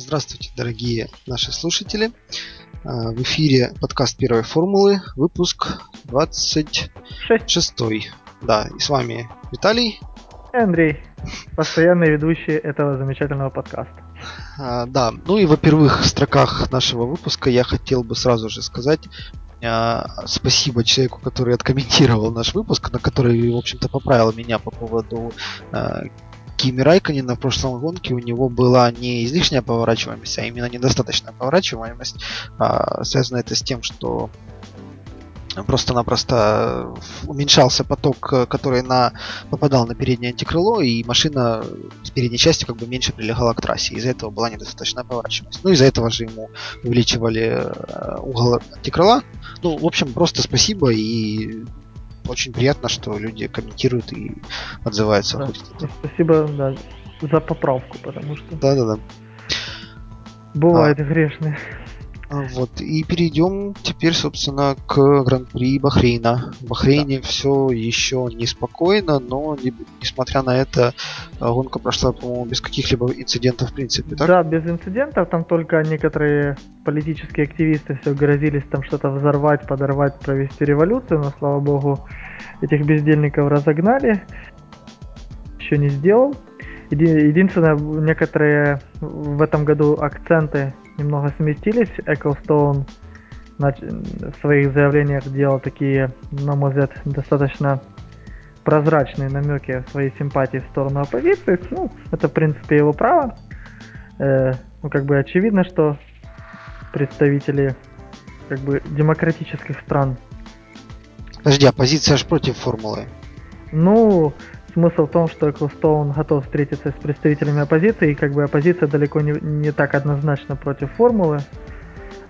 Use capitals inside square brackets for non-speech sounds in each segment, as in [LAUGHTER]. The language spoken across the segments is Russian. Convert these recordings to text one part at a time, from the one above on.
Здравствуйте, дорогие наши слушатели. А, в эфире подкаст первой формулы, выпуск 26. Да, и с вами Виталий. Андрей, постоянный ведущий этого замечательного подкаста. А, да, ну и во-первых, в строках нашего выпуска я хотел бы сразу же сказать а, спасибо человеку, который откомментировал наш выпуск, на который, в общем-то, поправил меня по поводу а, Кими Райконина в прошлом гонке у него была не излишняя поворачиваемость, а именно недостаточная поворачиваемость. А, связано это с тем, что просто-напросто уменьшался поток, который на, попадал на переднее антикрыло, и машина с передней части как бы меньше прилегала к трассе. Из-за этого была недостаточная поворачиваемость. Ну, из-за этого же ему увеличивали э, угол антикрыла. Ну, в общем, просто спасибо и очень приятно, что люди комментируют и отзываются. Да. Спасибо да, за поправку, потому что... Да-да-да. Бывает а. грешные. А, вот, и перейдем теперь, собственно, к Гран-при Бахрейна. В Бахрейне да. все еще неспокойно, но не, несмотря на это, а, гонка прошла, по-моему, без каких-либо инцидентов в принципе, так? Да, без инцидентов, там только некоторые политические активисты все грозились там что-то взорвать, подорвать, провести революцию, но, слава богу, этих бездельников разогнали. Еще не сделал. Единственное, некоторые в этом году акценты немного сместились. Ecclestone в своих заявлениях делал такие, на мой взгляд, достаточно прозрачные намеки своей симпатии в сторону оппозиции. Ну, это, в принципе, его право. Э, ну, как бы очевидно, что представители как бы демократических стран. Подожди, оппозиция аж против формулы. Ну, смысл в том, что Эклстоун готов встретиться с представителями оппозиции, и как бы оппозиция далеко не, не так однозначно против формулы.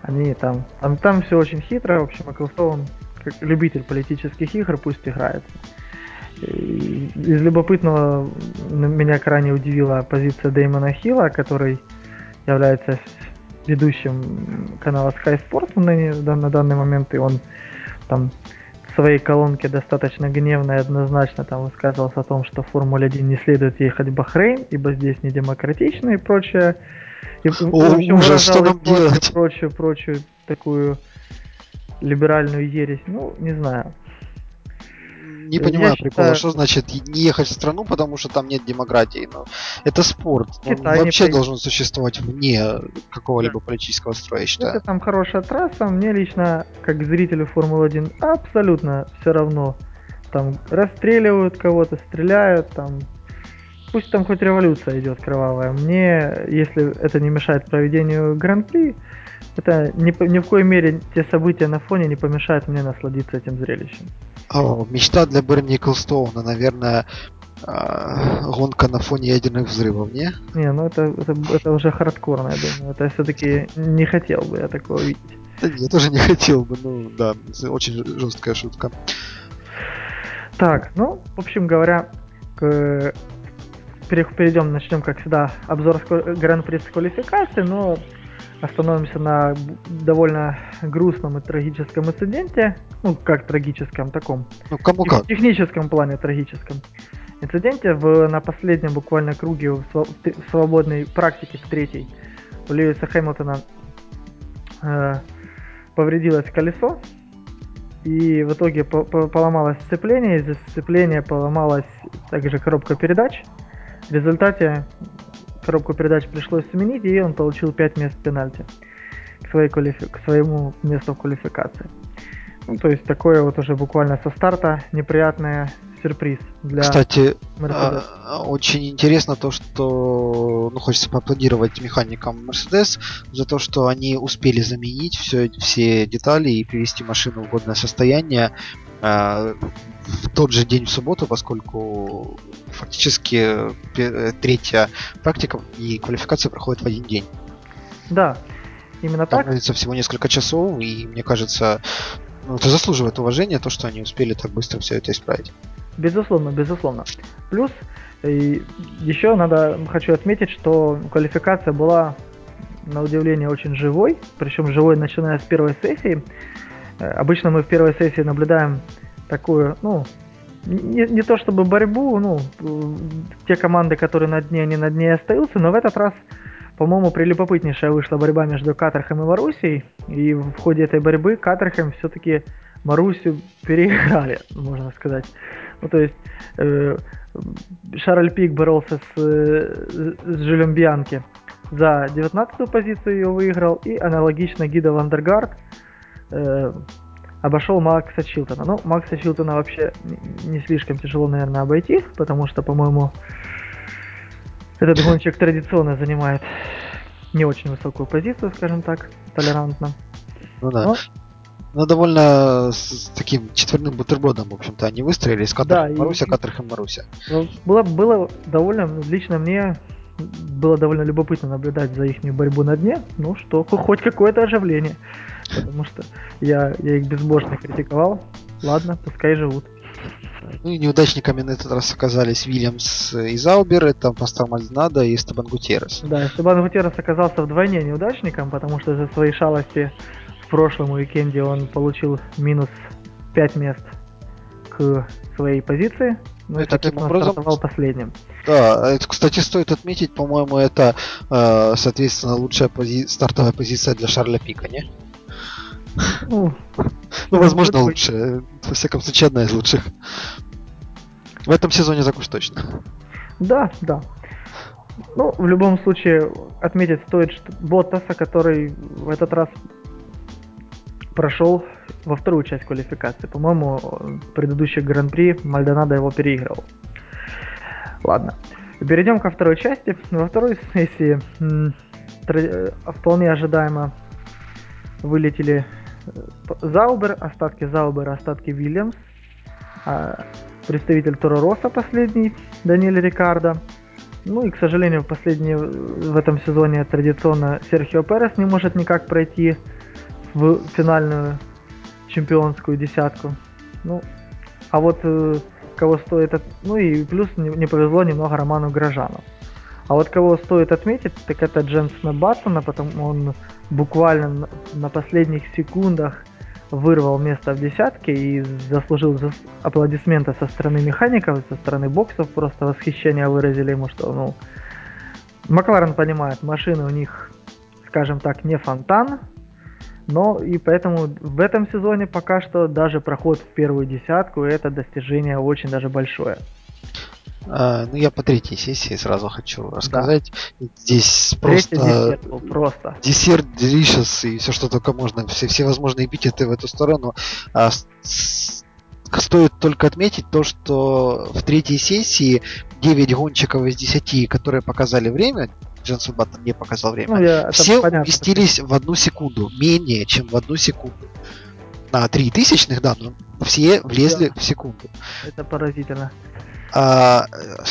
Они там, там, там все очень хитро, в общем, Эклстоун как любитель политических игр, пусть играет. Из любопытного меня крайне удивила позиция Дэймона Хилла, который является ведущим канала Sky Sports на данный момент, и он там своей колонке достаточно гневно и однозначно там высказывался о том, что в Формуле-1 не следует ехать в Бахрейн, ибо здесь не демократично и прочее. И, О, в общем, ужас, что нам делать? Прочую, прочую такую либеральную ересь. Ну, не знаю не понимаю я прикола, считаю... что значит не ехать в страну, потому что там нет демократии. Но ну, это спорт. Он вообще должен существовать вне какого-либо да. политического строя, я считаю. Это там хорошая трасса. Мне лично, как зрителю Формулы-1, абсолютно все равно. Там расстреливают кого-то, стреляют, там пусть там хоть революция идет кровавая. Мне, если это не мешает проведению гран-при, это ни, ни в коей мере те события на фоне не помешают мне насладиться этим зрелищем. О, мечта для Берни Николстоуна, наверное, э, гонка на фоне ядерных взрывов, не? Не, ну это, это, это уже хардкорно, я думаю. Это все-таки не хотел бы я такого видеть. Да, я тоже не хотел бы, ну да, очень жесткая шутка. Так, ну, в общем говоря, к... перейдем, начнем, как всегда, обзор гран-при с квалификации, но остановимся на довольно грустном и трагическом инциденте. Ну, как трагическом, таком. Ну, кому как? В техническом плане трагическом. Инциденте в, на последнем буквально круге в, в свободной практике в третьей у Льюиса Хэмилтона э, повредилось колесо. И в итоге по по поломалось сцепление, из-за сцепления поломалась также коробка передач. В результате коробку передач пришлось сменить, и он получил 5 мест пенальти к, своей квалифи... к своему месту в квалификации. Ну, то есть такое вот уже буквально со старта неприятное сюрприз для Кстати, Mercedes. А, очень интересно то, что ну, хочется поаплодировать механикам Mercedes за то, что они успели заменить все, все детали и привести машину в годное состояние а, в тот же день в субботу, поскольку фактически третья практика и квалификация проходит в один день. Да, именно Там так. Там всего несколько часов, и мне кажется, ну, это заслуживает уважения, то, что они успели так быстро все это исправить. Безусловно, безусловно. Плюс и еще надо, хочу отметить, что квалификация была на удивление очень живой, причем живой начиная с первой сессии. Э, обычно мы в первой сессии наблюдаем такую, ну, не, не то чтобы борьбу, ну, те команды, которые на дне, они на дне остаются, но в этот раз по-моему, прелюбопытнейшая вышла борьба между Катерхем и Марусей, и в ходе этой борьбы Катерхем все-таки Марусю переиграли, [LAUGHS] можно сказать. Ну, то есть э, Шарль Пик боролся с, с Жилем Бьянки за 19 позицию ее выиграл, и аналогично Гида Вандергард э, обошел Макса Чилтона. Ну, Макса Чилтона вообще не слишком тяжело, наверное, обойти, потому что, по-моему, этот гонщик традиционно занимает не очень высокую позицию, скажем так, толерантно. Ну да. Но, но довольно с таким четверным бутербродом, в общем-то, они выстроились. Катар да, Маруся, и... Катрах Маруся. Ну, было, было довольно, лично мне было довольно любопытно наблюдать за их борьбу на дне, ну что, [LAUGHS] хоть какое-то оживление. Потому что я, я их безбожно критиковал. Ладно, пускай живут. Ну и неудачниками на этот раз оказались Вильямс и Заубер, это Пастор Мальдинадо и Стебан Гутеррес. Да, Стебан Гутеррес оказался вдвойне неудачником, потому что за свои шалости в прошлом уикенде он получил минус 5 мест к своей позиции. Ну и, таким образом стартовал последним. Да, это, кстати, стоит отметить, по-моему, это, э, соответственно, лучшая пози- стартовая позиция для Шарля Пика, не? Ну, ну возможно, лучшая. Во всяком случае, одна из лучших. В этом сезоне так уж точно. Да, да. Ну, в любом случае, отметить стоит что Боттаса, который в этот раз прошел во вторую часть квалификации. По-моему, предыдущий гран-при Мальдонадо его переигрывал. Ладно. Перейдем ко второй части. Во второй сессии э, вполне ожидаемо вылетели э, Заубер, остатки Заубера, остатки Вильямс, а представитель Торо Росса последний, Даниэль Рикардо. Ну и, к сожалению, последний в этом сезоне традиционно Серхио Перес не может никак пройти в финальную чемпионскую десятку. Ну, а вот э, кого стоит... От... Ну и плюс не, повезло немного Роману Грожану. А вот кого стоит отметить, так это Дженсона Баттона, потому он буквально на, последних секундах вырвал место в десятке и заслужил за аплодисменты со стороны механиков, со стороны боксов, просто восхищение выразили ему, что, ну, Макларен понимает, машины у них, скажем так, не фонтан, но и поэтому в этом сезоне пока что даже проход в первую десятку это достижение очень даже большое. А, ну, я по третьей сессии сразу хочу рассказать. Да. Здесь просто... Десерт был просто. Десерт, delicious и все, что только можно. Все, все возможные эпитеты в эту сторону. А, с, стоит только отметить то, что в третьей сессии 9 гонщиков из 10, которые показали время, Дженсен Баттон не показал время. Ну, я, Все понятно, уместились в одну секунду, менее чем в одну секунду. На 3 тысячных, да, но все влезли да. в секунду. Это поразительно. А,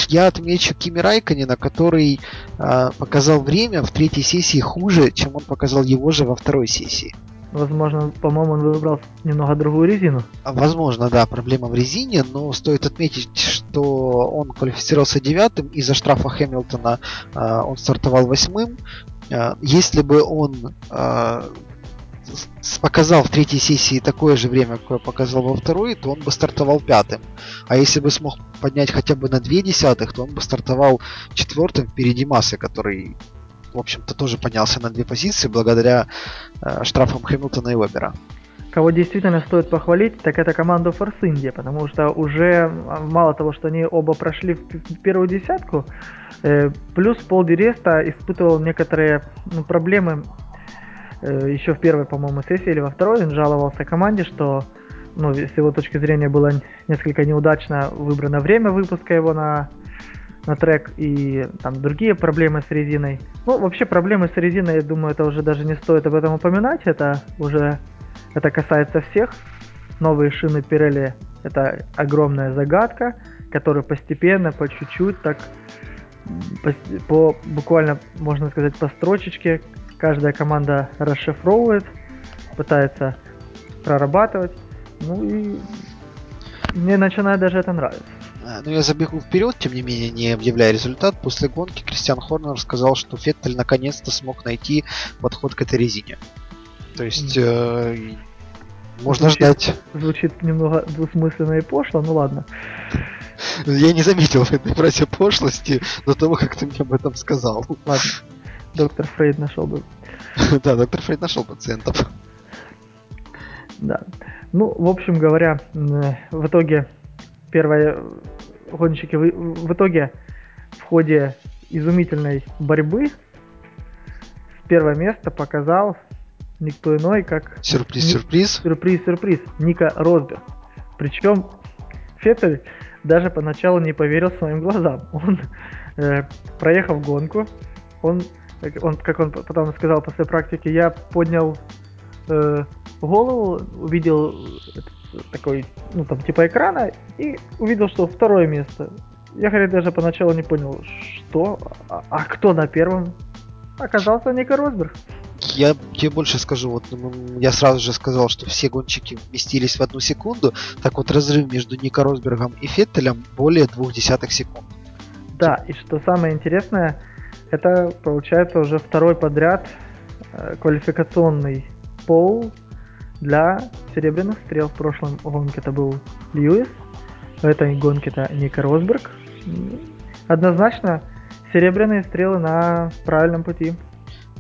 я отмечу Кими Райконина, который а, показал время в третьей сессии хуже, чем он показал его же во второй сессии. Возможно, по-моему, он выбрал немного другую резину. А, возможно, да, проблема в резине, но стоит отметить, что он квалифицировался девятым, из-за штрафа Хэмилтона э, он стартовал восьмым. Э, если бы он э, показал в третьей сессии такое же время, какое показал во второй, то он бы стартовал пятым. А если бы смог поднять хотя бы на две десятых, то он бы стартовал четвертым впереди массы, который в общем-то, тоже поднялся на две позиции благодаря э, штрафам Хэмилтона и Вебера. Кого действительно стоит похвалить, так это команду Force India, потому что уже мало того, что они оба прошли в первую десятку, э, плюс Пол Диреста испытывал некоторые ну, проблемы э, еще в первой, по-моему, сессии или во второй. Он жаловался команде, что ну, с его точки зрения было несколько неудачно выбрано время выпуска его на на трек и там другие проблемы с резиной. Ну, вообще проблемы с резиной, я думаю, это уже даже не стоит об этом упоминать, это уже это касается всех. Новые шины Pirelli это огромная загадка, которую постепенно, по чуть-чуть, так по, по буквально, можно сказать, по строчечке каждая команда расшифровывает, пытается прорабатывать. Ну и мне начинает даже это нравиться. А, ну, я забегу вперед, тем не менее, не объявляя результат. После гонки Кристиан Хорнер сказал, что Феттель наконец-то смог найти подход к этой резине. То есть, э, можно звучит, ждать. Звучит немного двусмысленно и пошло, ну ладно. [LAUGHS] Я не заметил в [LAUGHS] этой фразе пошлости до того, как ты мне об этом сказал. Ладно. Доктор Фрейд нашел бы. [LAUGHS] Да, доктор Фрейд нашел пациентов. Да. Ну, в общем говоря, в итоге первые гонщики в, в итоге в ходе изумительной борьбы с первое место показал никто иной, как... Сюрприз-сюрприз. Сюрприз-сюрприз. Ника Росберг. Причем Феттель даже поначалу не поверил своим глазам. [LAUGHS] Он, э, проехав гонку, он, он, как он потом сказал после практики, я поднял э, голову, увидел такой, ну там типа экрана и увидел, что второе место. Я, говорит, даже поначалу не понял, что, а, а кто на первом? Оказался Ника Росберг. Я тебе больше скажу, вот я сразу же сказал, что все гонщики вместились в одну секунду, так вот разрыв между Ника Росбергом и Феттелем более двух десятых секунд. Да, и что самое интересное, это получается уже второй подряд э, квалификационный пол для серебряных стрел. В прошлом гонке это был Льюис, в этой гонке это Ника Росберг. Однозначно серебряные стрелы на правильном пути.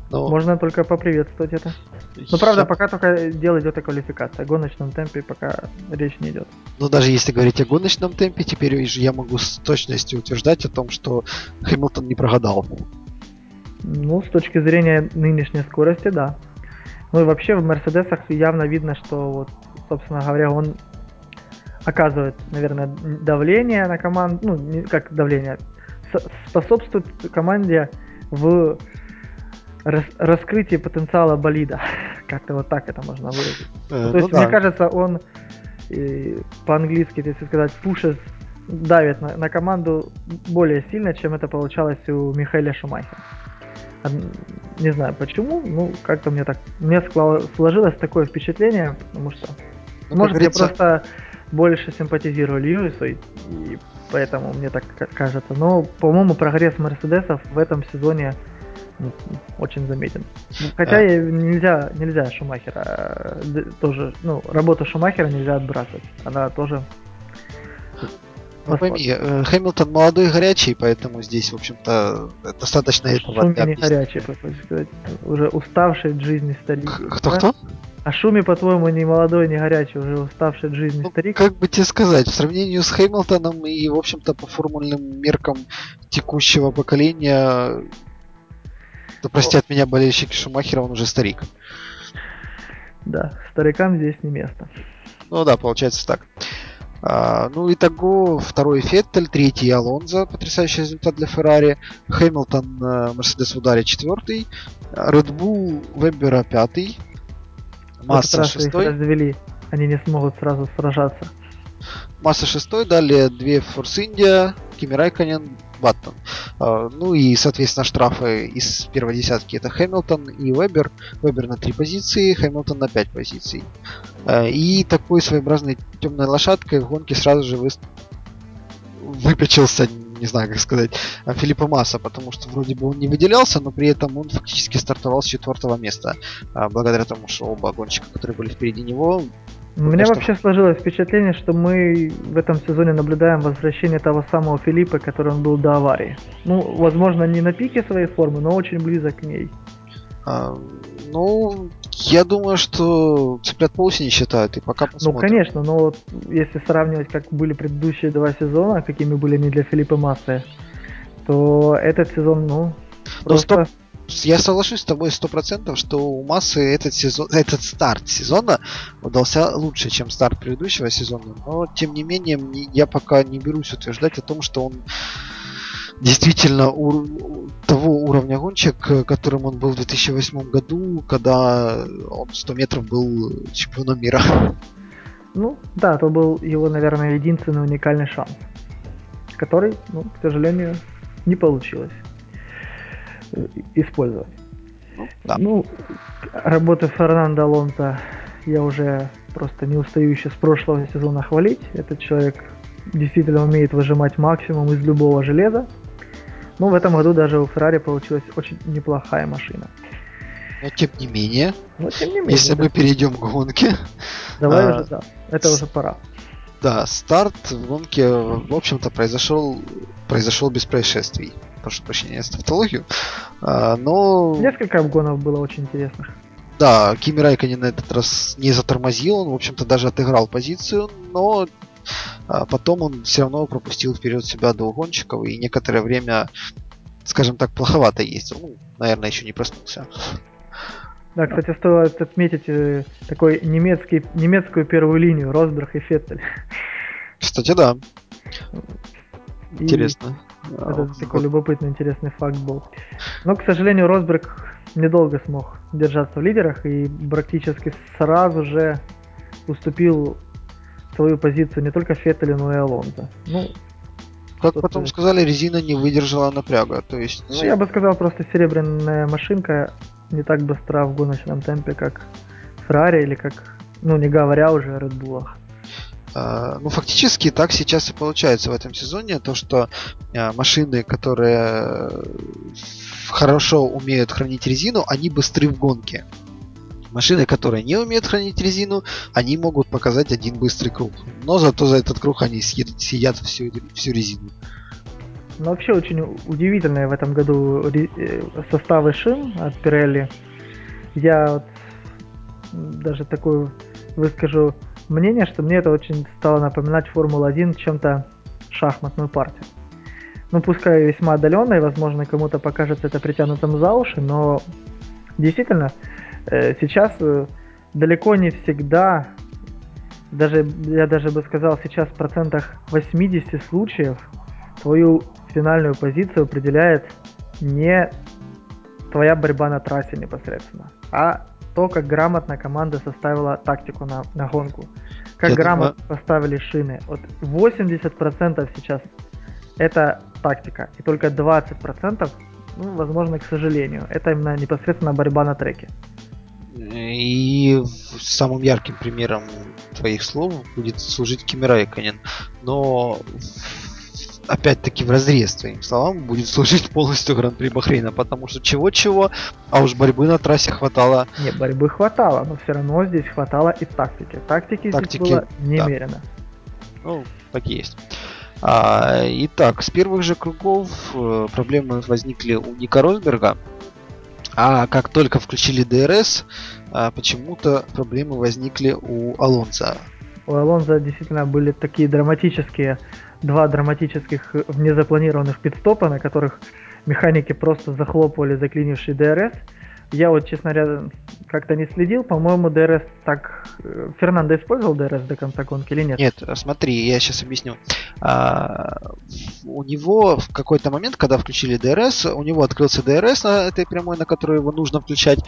Но... Можно только поприветствовать это. Но правда, пока только дело идет о квалификации. О гоночном темпе пока речь не идет. Но даже если говорить о гоночном темпе, теперь я могу с точностью утверждать о том, что Хэмилтон не прогадал. Ну, с точки зрения нынешней скорости, да. Ну и вообще в Мерседесах явно видно, что вот, собственно говоря, он оказывает, наверное, давление на команду, ну, не как давление, способствует команде в рас, раскрытии потенциала болида. [LAUGHS] Как-то вот так это можно выразить. Э, То есть, ну, мне кажется, он по-английски, если сказать, пушит, давит на, на команду более сильно, чем это получалось у Михаила Шумахера. Не знаю почему, ну как-то мне так, мне сложилось такое впечатление, потому что, ну, может, я просто больше симпатизирую Льюису, и, и поэтому мне так кажется. Но, по-моему, прогресс Мерседесов в этом сезоне ну, очень заметен. Хотя а. нельзя, нельзя Шумахера э, тоже, ну, работу Шумахера нельзя отбрасывать. Она тоже ну, пойми, э, Хэмилтон молодой и горячий, поэтому здесь, в общем-то, достаточно этого. Шуми не горячий, сказать. Уже уставший от жизни старик. Кто-кто? А Шуми, по-твоему, не молодой, не горячий, уже уставший от жизни ну, старик? Как бы тебе сказать, в сравнении с Хэмилтоном и, в общем-то, по формульным меркам текущего поколения, то простят меня болельщики Шумахера, он уже старик. Да, старикам здесь не место. Ну да, получается так. А, ну, итого, второй Феттель, третий Алонзо, потрясающий результат для Феррари, Хэмилтон, э, Мерседес в ударе четвертый, Red Bull Вебера пятый, Масса шестой. развели, они не смогут сразу сражаться. Масса шестой, далее две Форс Индия, Кими Райконен, Баттон. Ну и, соответственно, штрафы из первой десятки это Хэмилтон и Вебер. Вебер на три позиции, Хэмилтон на пять позиций. А, и такой своеобразной темной лошадкой в гонке сразу же вы... выпечился, не знаю, как сказать, Филиппа Масса, потому что вроде бы он не выделялся, но при этом он фактически стартовал с четвертого места, а, благодаря тому, что оба гонщика, которые были впереди него, у меня что... вообще сложилось впечатление, что мы в этом сезоне наблюдаем возвращение того самого Филиппа, который он был до аварии. Ну, возможно, не на пике своей формы, но очень близок к ней. А, ну, я думаю, что цыплят по не считают, и пока ну, посмотрим. Ну, конечно, но вот если сравнивать, как были предыдущие два сезона, какими были они для Филиппа Массы, то этот сезон, ну, но просто... Стоп я соглашусь с тобой сто процентов, что у массы этот сезон, этот старт сезона удался лучше, чем старт предыдущего сезона. Но тем не менее, я пока не берусь утверждать о том, что он действительно у, того уровня гонщик, которым он был в 2008 году, когда он 100 метров был чемпионом мира. Ну, да, это был его, наверное, единственный уникальный шанс, который, ну, к сожалению, не получилось использовать. Ну, да. ну работы Фернандо Алонсо я уже просто не устаю еще с прошлого сезона хвалить. Этот человек действительно умеет выжимать максимум из любого железа. Но в этом году даже у Феррари получилась очень неплохая машина. Но тем не менее, Но, тем не менее если да. мы перейдем к гонке... Давай а, уже, да. Это уже пора. Да, старт в гонке, в общем-то, произошел, произошел без происшествий прошу прощения за тавтологию. А, но... Несколько обгонов было очень интересных. Да, Кими Райконен на этот раз не затормозил, он, в общем-то, даже отыграл позицию, но а потом он все равно пропустил вперед себя двух гонщиков и некоторое время, скажем так, плоховато ездил. Ну, наверное, еще не проснулся. Да, кстати, стоит отметить э, такой немецкий, немецкую первую линию Росберг и Феттель. Кстати, да. Интересно. Это а, такой любопытный, интересный факт был. Но, к сожалению, Росберг недолго смог держаться в лидерах и практически сразу же уступил свою позицию не только Феттелю, но и Алонзо. Ну, как потом ты... сказали, резина не выдержала напряга. То есть... Ну, я бы сказал, просто серебряная машинка не так быстра в гоночном темпе, как Феррари или как, ну не говоря уже о Red Bull. Uh, ну, фактически так сейчас и получается в этом сезоне, то, что uh, машины, которые хорошо умеют хранить резину, они быстры в гонке. Машины, которые не умеют хранить резину, они могут показать один быстрый круг. Но зато за этот круг они съедят, всю, всю резину. Ну, вообще очень удивительные в этом году э, составы шин от Pirelli. Я вот даже такое выскажу мнение, что мне это очень стало напоминать Формулу-1 чем-то шахматную партию. Ну, пускай весьма отдаленной, возможно, кому-то покажется это притянутым за уши, но действительно, сейчас э, далеко не всегда, даже я даже бы сказал, сейчас в процентах 80 случаев твою финальную позицию определяет не твоя борьба на трассе непосредственно, а то, как грамотно команда составила тактику на, на гонку. Как Я грамотно думаю... поставили шины. Вот 80% сейчас это тактика. И только 20%, ну, возможно, к сожалению, это именно непосредственно борьба на треке. И самым ярким примером твоих слов будет служить Кими Райконен. Но опять-таки в разрез твоим словам будет служить полностью Гран-при Бахрейна, потому что чего-чего, а уж борьбы на трассе хватало. Не, борьбы хватало, но все равно здесь хватало и тактики. Тактики, тактики здесь было немерено. Да. Ну, так и есть. А, итак, с первых же кругов э, проблемы возникли у Ника Росберга, а как только включили ДРС, а, почему-то проблемы возникли у Алонса. У Алонса действительно были такие драматические два драматических незапланированных пит-стопа, на которых механики просто захлопывали заклинивший ДРС. Я вот, честно говоря, как-то не следил. По-моему, ДРС так... Э, Фернандо использовал ДРС до конца гонки или нет? Нет, смотри, я сейчас объясню. А, у него в какой-то момент, когда включили ДРС, у него открылся ДРС на этой прямой, на которую его нужно включать.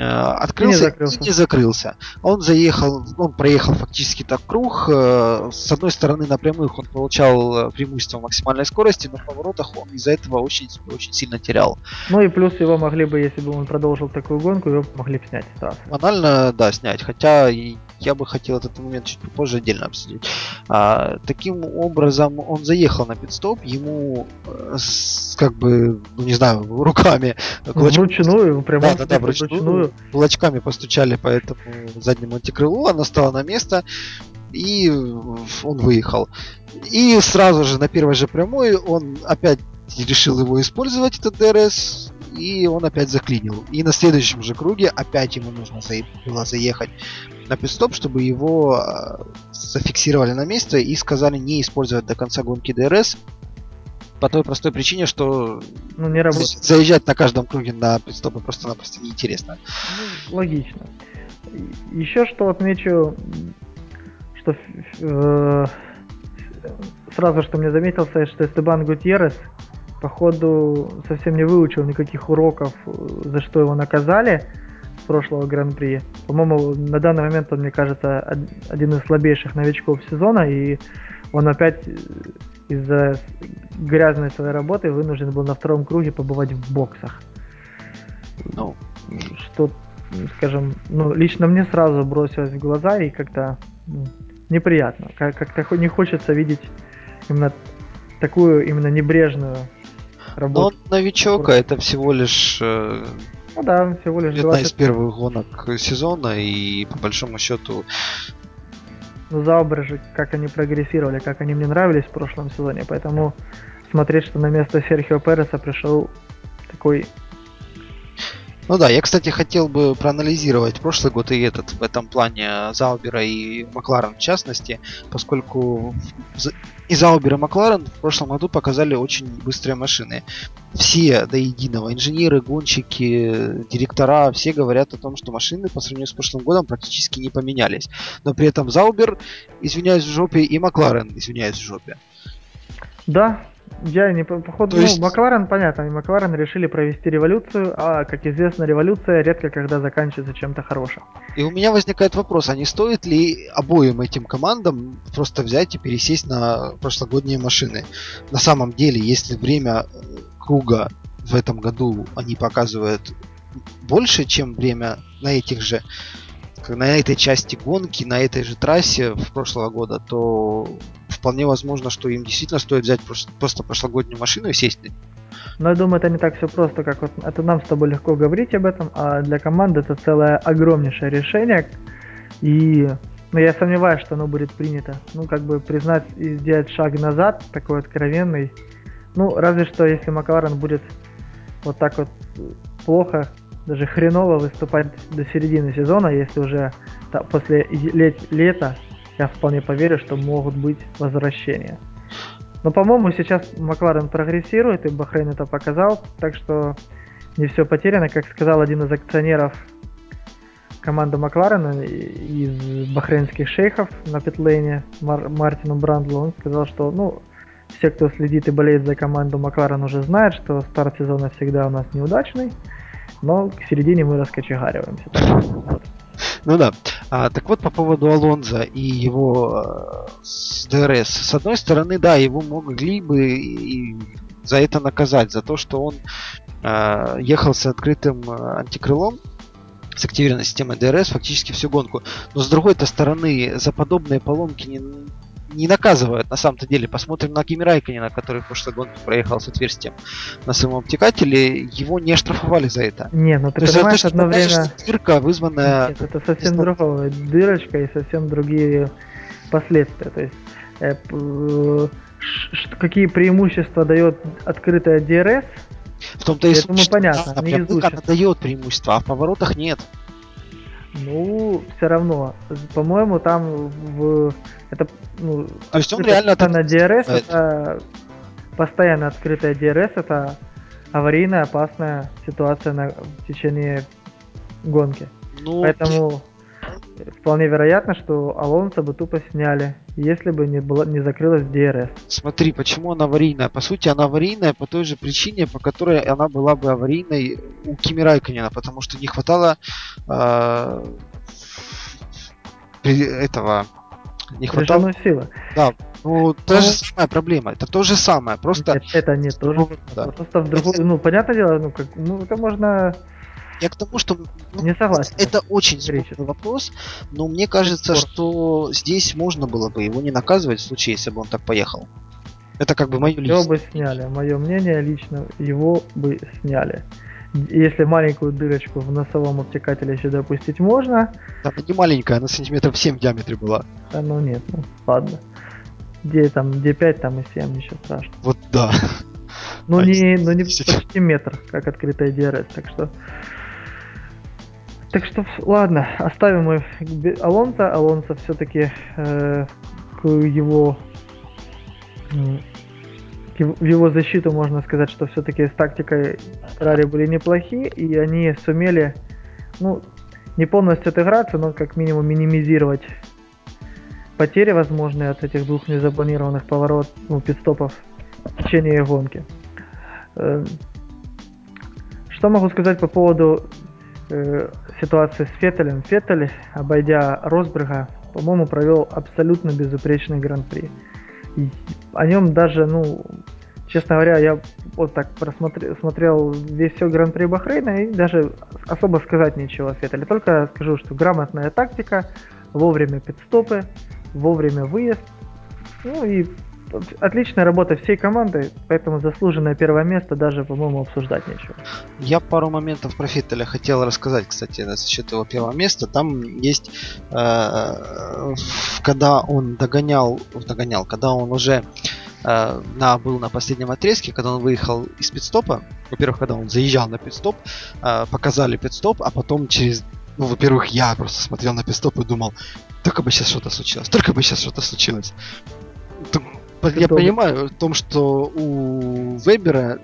А, открылся и не закрылся. И не закрылся. Он заехал, он проехал фактически так круг. А, с одной стороны, на прямых он получал преимущество максимальной скорости, но в поворотах он из-за этого очень, очень сильно терял. Ну и плюс его могли бы, если бы он продолжил продолжил такую гонку, его могли бы снять с Банально, да, снять. Хотя я бы хотел этот момент чуть попозже отдельно обсудить. А, таким образом, он заехал на пидстоп, ему э, с, как бы, ну не знаю, руками кулачками, вручную, прямо да, да, да, вручную, вручную. кулачками постучали по этому заднему антикрылу, оно стало на место, и он выехал. И сразу же на первой же прямой он опять решил его использовать, этот ДРС, и он опять заклинил. И на следующем же круге опять ему нужно было заехать на пит-стоп, чтобы его э, зафиксировали на место и сказали не использовать до конца гонки ДРС. По той простой причине, что ну, не работает. заезжать на каждом круге на пидстопы просто-напросто неинтересно. Ну, логично. Еще что отмечу, что э, сразу что мне заметился, что Эстебан Гутьеррес походу совсем не выучил никаких уроков, за что его наказали с прошлого гран-при. По-моему, на данный момент он, мне кажется, один из слабейших новичков сезона, и он опять из-за грязной своей работы вынужден был на втором круге побывать в боксах. Ну, что, скажем, ну, лично мне сразу бросилось в глаза и как-то ну, неприятно. Как-то не хочется видеть именно такую именно небрежную работу. Но новичок, а это всего лишь э, ну да, всего лишь одна 20... из первых гонок сезона, и по большому счету ну, Заубер же, как они прогрессировали, как они мне нравились в прошлом сезоне, поэтому смотреть, что на место Серхио Переса пришел такой ну да, я, кстати, хотел бы проанализировать прошлый год и этот в этом плане Заубера и Макларен в частности, поскольку и Заубер и Макларен в прошлом году показали очень быстрые машины. Все до единого, инженеры, гонщики, директора, все говорят о том, что машины по сравнению с прошлым годом практически не поменялись. Но при этом Заубер, извиняюсь в жопе, и Макларен, извиняюсь в жопе. Да, я не походу, ну, есть... Макларен, понятно, Макларен решили провести революцию, а, как известно, революция редко когда заканчивается чем-то хорошим. И у меня возникает вопрос, а не стоит ли обоим этим командам просто взять и пересесть на прошлогодние машины? На самом деле, если время э, круга в этом году они показывают больше, чем время на этих же на этой части гонки, на этой же трассе в прошлого года, то вполне возможно, что им действительно стоит взять просто, просто прошлогоднюю машину и сесть на. Но я думаю, это не так все просто, как вот это нам с тобой легко говорить об этом, а для команды это целое огромнейшее решение. И ну, я сомневаюсь, что оно будет принято. Ну, как бы признать и сделать шаг назад, такой откровенный. Ну, разве что если Макларен будет вот так вот плохо, даже хреново выступать до середины сезона, если уже после лет, лета я вполне поверю, что могут быть возвращения. Но, по-моему, сейчас Макларен прогрессирует, и Бахрейн это показал, так что не все потеряно. Как сказал один из акционеров команды Макларена из бахрейнских шейхов на питлейне Мар- Мартину Брандлу, он сказал, что ну, все, кто следит и болеет за команду Макларен, уже знают, что старт сезона всегда у нас неудачный, но к середине мы раскочегариваемся. Ну да. А, так вот, по поводу Алонсо и его э, с ДРС. С одной стороны, да, его могли бы и за это наказать, за то, что он э, ехал с открытым э, антикрылом, с активированной системой DRS фактически всю гонку. Но с другой-то стороны, за подобные поломки не, не наказывают на самом-то деле. Посмотрим на Кими Райконина, который в прошлой гонке проехал с отверстием на своем обтекателе. Его не оштрафовали за это. Не, ну ты То понимаешь, есть, одно время... Дырка, вызванная... Нет, это совсем другое. Дырочка и совсем другие последствия. То есть э, э, какие преимущества дает открытая DRS, в том-то и суть, понятно, она, она дает преимущество, а в поворотах нет. Ну, все равно. По-моему, там в это ну, То есть он реально на DRS это постоянно открытая DRS это аварийная опасная ситуация на, в течение гонки. Ну, Поэтому вполне вероятно, что Алонсо бы тупо сняли, если бы не, было, не закрылась DRS. Смотри, почему она аварийная? По сути, она аварийная по той же причине, по которой она была бы аварийной у Кими Райконена, потому что не хватало э, этого не хватало силы. Да, ну, та же самая проблема. Это то же самое. Просто. Нет, это не то же. Да. Просто в другой. Ну, понятное дело, ну как, ну это можно я к тому, что ну, не согласен. Это очень спорный вопрос, но мне кажется, что здесь можно было бы его не наказывать в случае, если бы он так поехал. Это как бы мое личное. Его бы сняли. Мое мнение лично, его бы сняли. Если маленькую дырочку в носовом обтекателе еще допустить можно. Там не маленькая, она сантиметров 7 в диаметре была. Да ну нет, ну ладно. Где там, где 5, там и 7, ничего страшного. Вот да. Ну а не, ну не почти метр, как открытая DRS, так что... Так что, ладно, оставим мы Алонса. Алонса все-таки э, к его в его защиту можно сказать, что все-таки с тактикой Феррари были неплохие, и они сумели, ну, не полностью отыграться, но как минимум минимизировать потери возможные от этих двух незапланированных поворот, ну, пидстопов в течение гонки. Э, что могу сказать по поводу э, ситуации с Феттелем? Феттель, обойдя Росберга, по-моему, провел абсолютно безупречный гран-при. о нем даже, ну, честно говоря, я вот так просмотрел смотрел весь все гран-при Бахрейна и даже особо сказать нечего о Феттеле. Только скажу, что грамотная тактика, вовремя пидстопы, вовремя выезд. Ну и отличная работа всей команды, поэтому заслуженное первое место даже, по-моему, обсуждать нечего. Я пару моментов про Фиттеля хотел рассказать, кстати, насчет его первого места. Там есть, э, когда он догонял, догонял, когда он уже э, на, был на последнем отрезке, когда он выехал из пидстопа. Во-первых, когда он заезжал на пидстоп, э, показали пидстоп, а потом через ну, во-первых, я просто смотрел на пидстоп и думал, только бы сейчас что-то случилось, только бы сейчас что-то случилось. Я понимаю в том, что у Вебера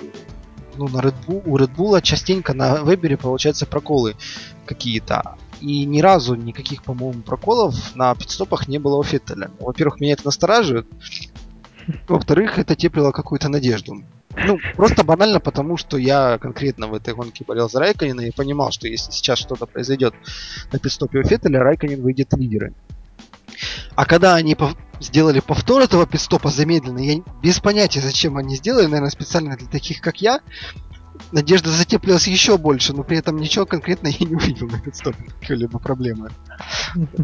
ну, на Red Bull, у Red Bull частенько на Вебере получаются проколы какие-то. И ни разу никаких, по-моему, проколов на пидстопах не было у Феттеля. Во-первых, меня это настораживает. Во-вторых, это теплило какую-то надежду. Ну, просто банально потому, что я конкретно в этой гонке болел за Райконина и понимал, что если сейчас что-то произойдет на пидстопе у Феттеля, Райконин выйдет лидеры. А когда они сделали повтор этого пидстопа замедленно, я без понятия, зачем они сделали, наверное, специально для таких, как я, надежда затеплилась еще больше, но при этом ничего конкретно я не увидел на пидстопе, какие-либо проблемы.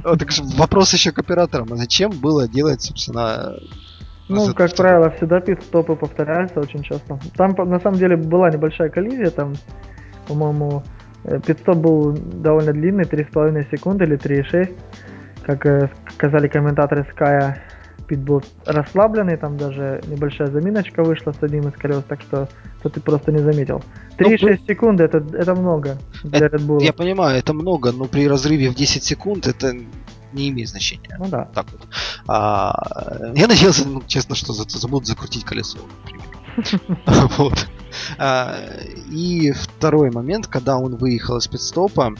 Так что вопрос еще к операторам, а зачем было делать, собственно, ну, как правило, всегда пит-стопы повторяются очень часто. Там, на самом деле, была небольшая коллизия, там, по-моему, э, пит-стоп был довольно длинный, 3,5 секунды или 3,6. Как э, сказали комментаторы Sky, пит был расслабленный, там даже небольшая заминочка вышла с одним из колес, так что то ты просто не заметил. 3,6 ну, секунды это, это много для это, Red Bull. Я понимаю, это много, но при разрыве в 10 секунд это не имеет значения. Ну да. Так вот. А, я надеялся, ну, честно, что забудут закрутить колесо. [LAUGHS] Вот. А, и второй момент, когда он выехал из пидстопа,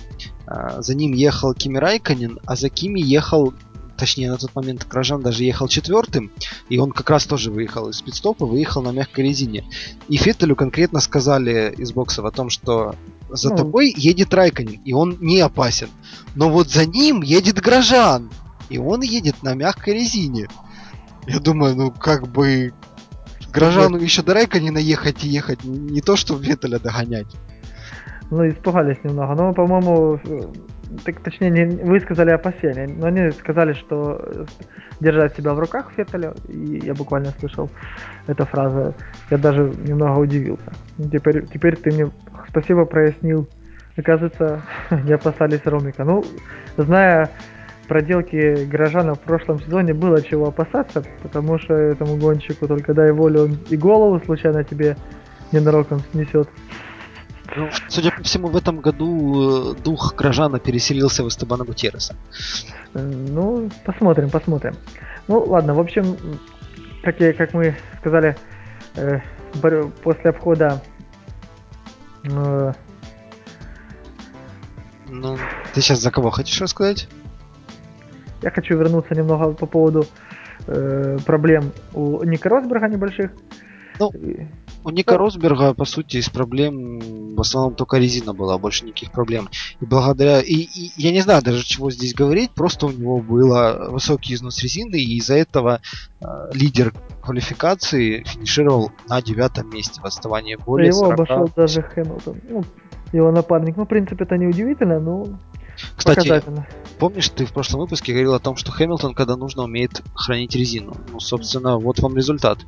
а, за ним ехал Кими Райконин, а за Кими ехал точнее на тот момент Кражан даже ехал четвертым, и он как раз тоже выехал из пидстопа, выехал на мягкой резине. И Феттелю конкретно сказали из боксов о том, что за ну. тобой едет Райконин, и он не опасен. Но вот за ним едет Грожан, и он едет на мягкой резине. Я думаю, ну как бы Грожану еще до Райконина ехать и ехать, не то что Ветеля догонять. Ну, испугались немного. Но, по-моему, так, точнее, не высказали опасения, но они сказали, что держать себя в руках Феттеля, и я буквально слышал эту фразу, я даже немного удивился. Теперь, теперь ты мне спасибо прояснил. Оказывается, [LAUGHS] не опасались Ромика. Ну, зная проделки горожана в прошлом сезоне, было чего опасаться, потому что этому гонщику только дай волю, он и голову случайно тебе ненароком снесет. Ну, судя по всему, в этом году э, дух Грожана переселился в Эстебана Гутерреса. Ну, посмотрим, посмотрим. Ну, ладно, в общем, как, я, как мы сказали, э, после обхода э, ну, ты сейчас за кого хочешь рассказать? Я хочу вернуться немного по поводу э, проблем у Ника Росберга небольших. Ну, у Ника Росберга, по сути, из проблем в основном только резина была, больше никаких проблем. И благодаря... И, и я не знаю даже, чего здесь говорить, просто у него был высокий износ резины, и из-за этого э, лидер квалификации финишировал на девятом месте в отставании более Его 40... обошел даже Хэмилтон. Ну, его напарник. Ну, в принципе, это не удивительно, но кстати, помнишь, ты в прошлом выпуске говорил о том, что Хэмилтон, когда нужно, умеет хранить резину. Ну, собственно, вот вам результат.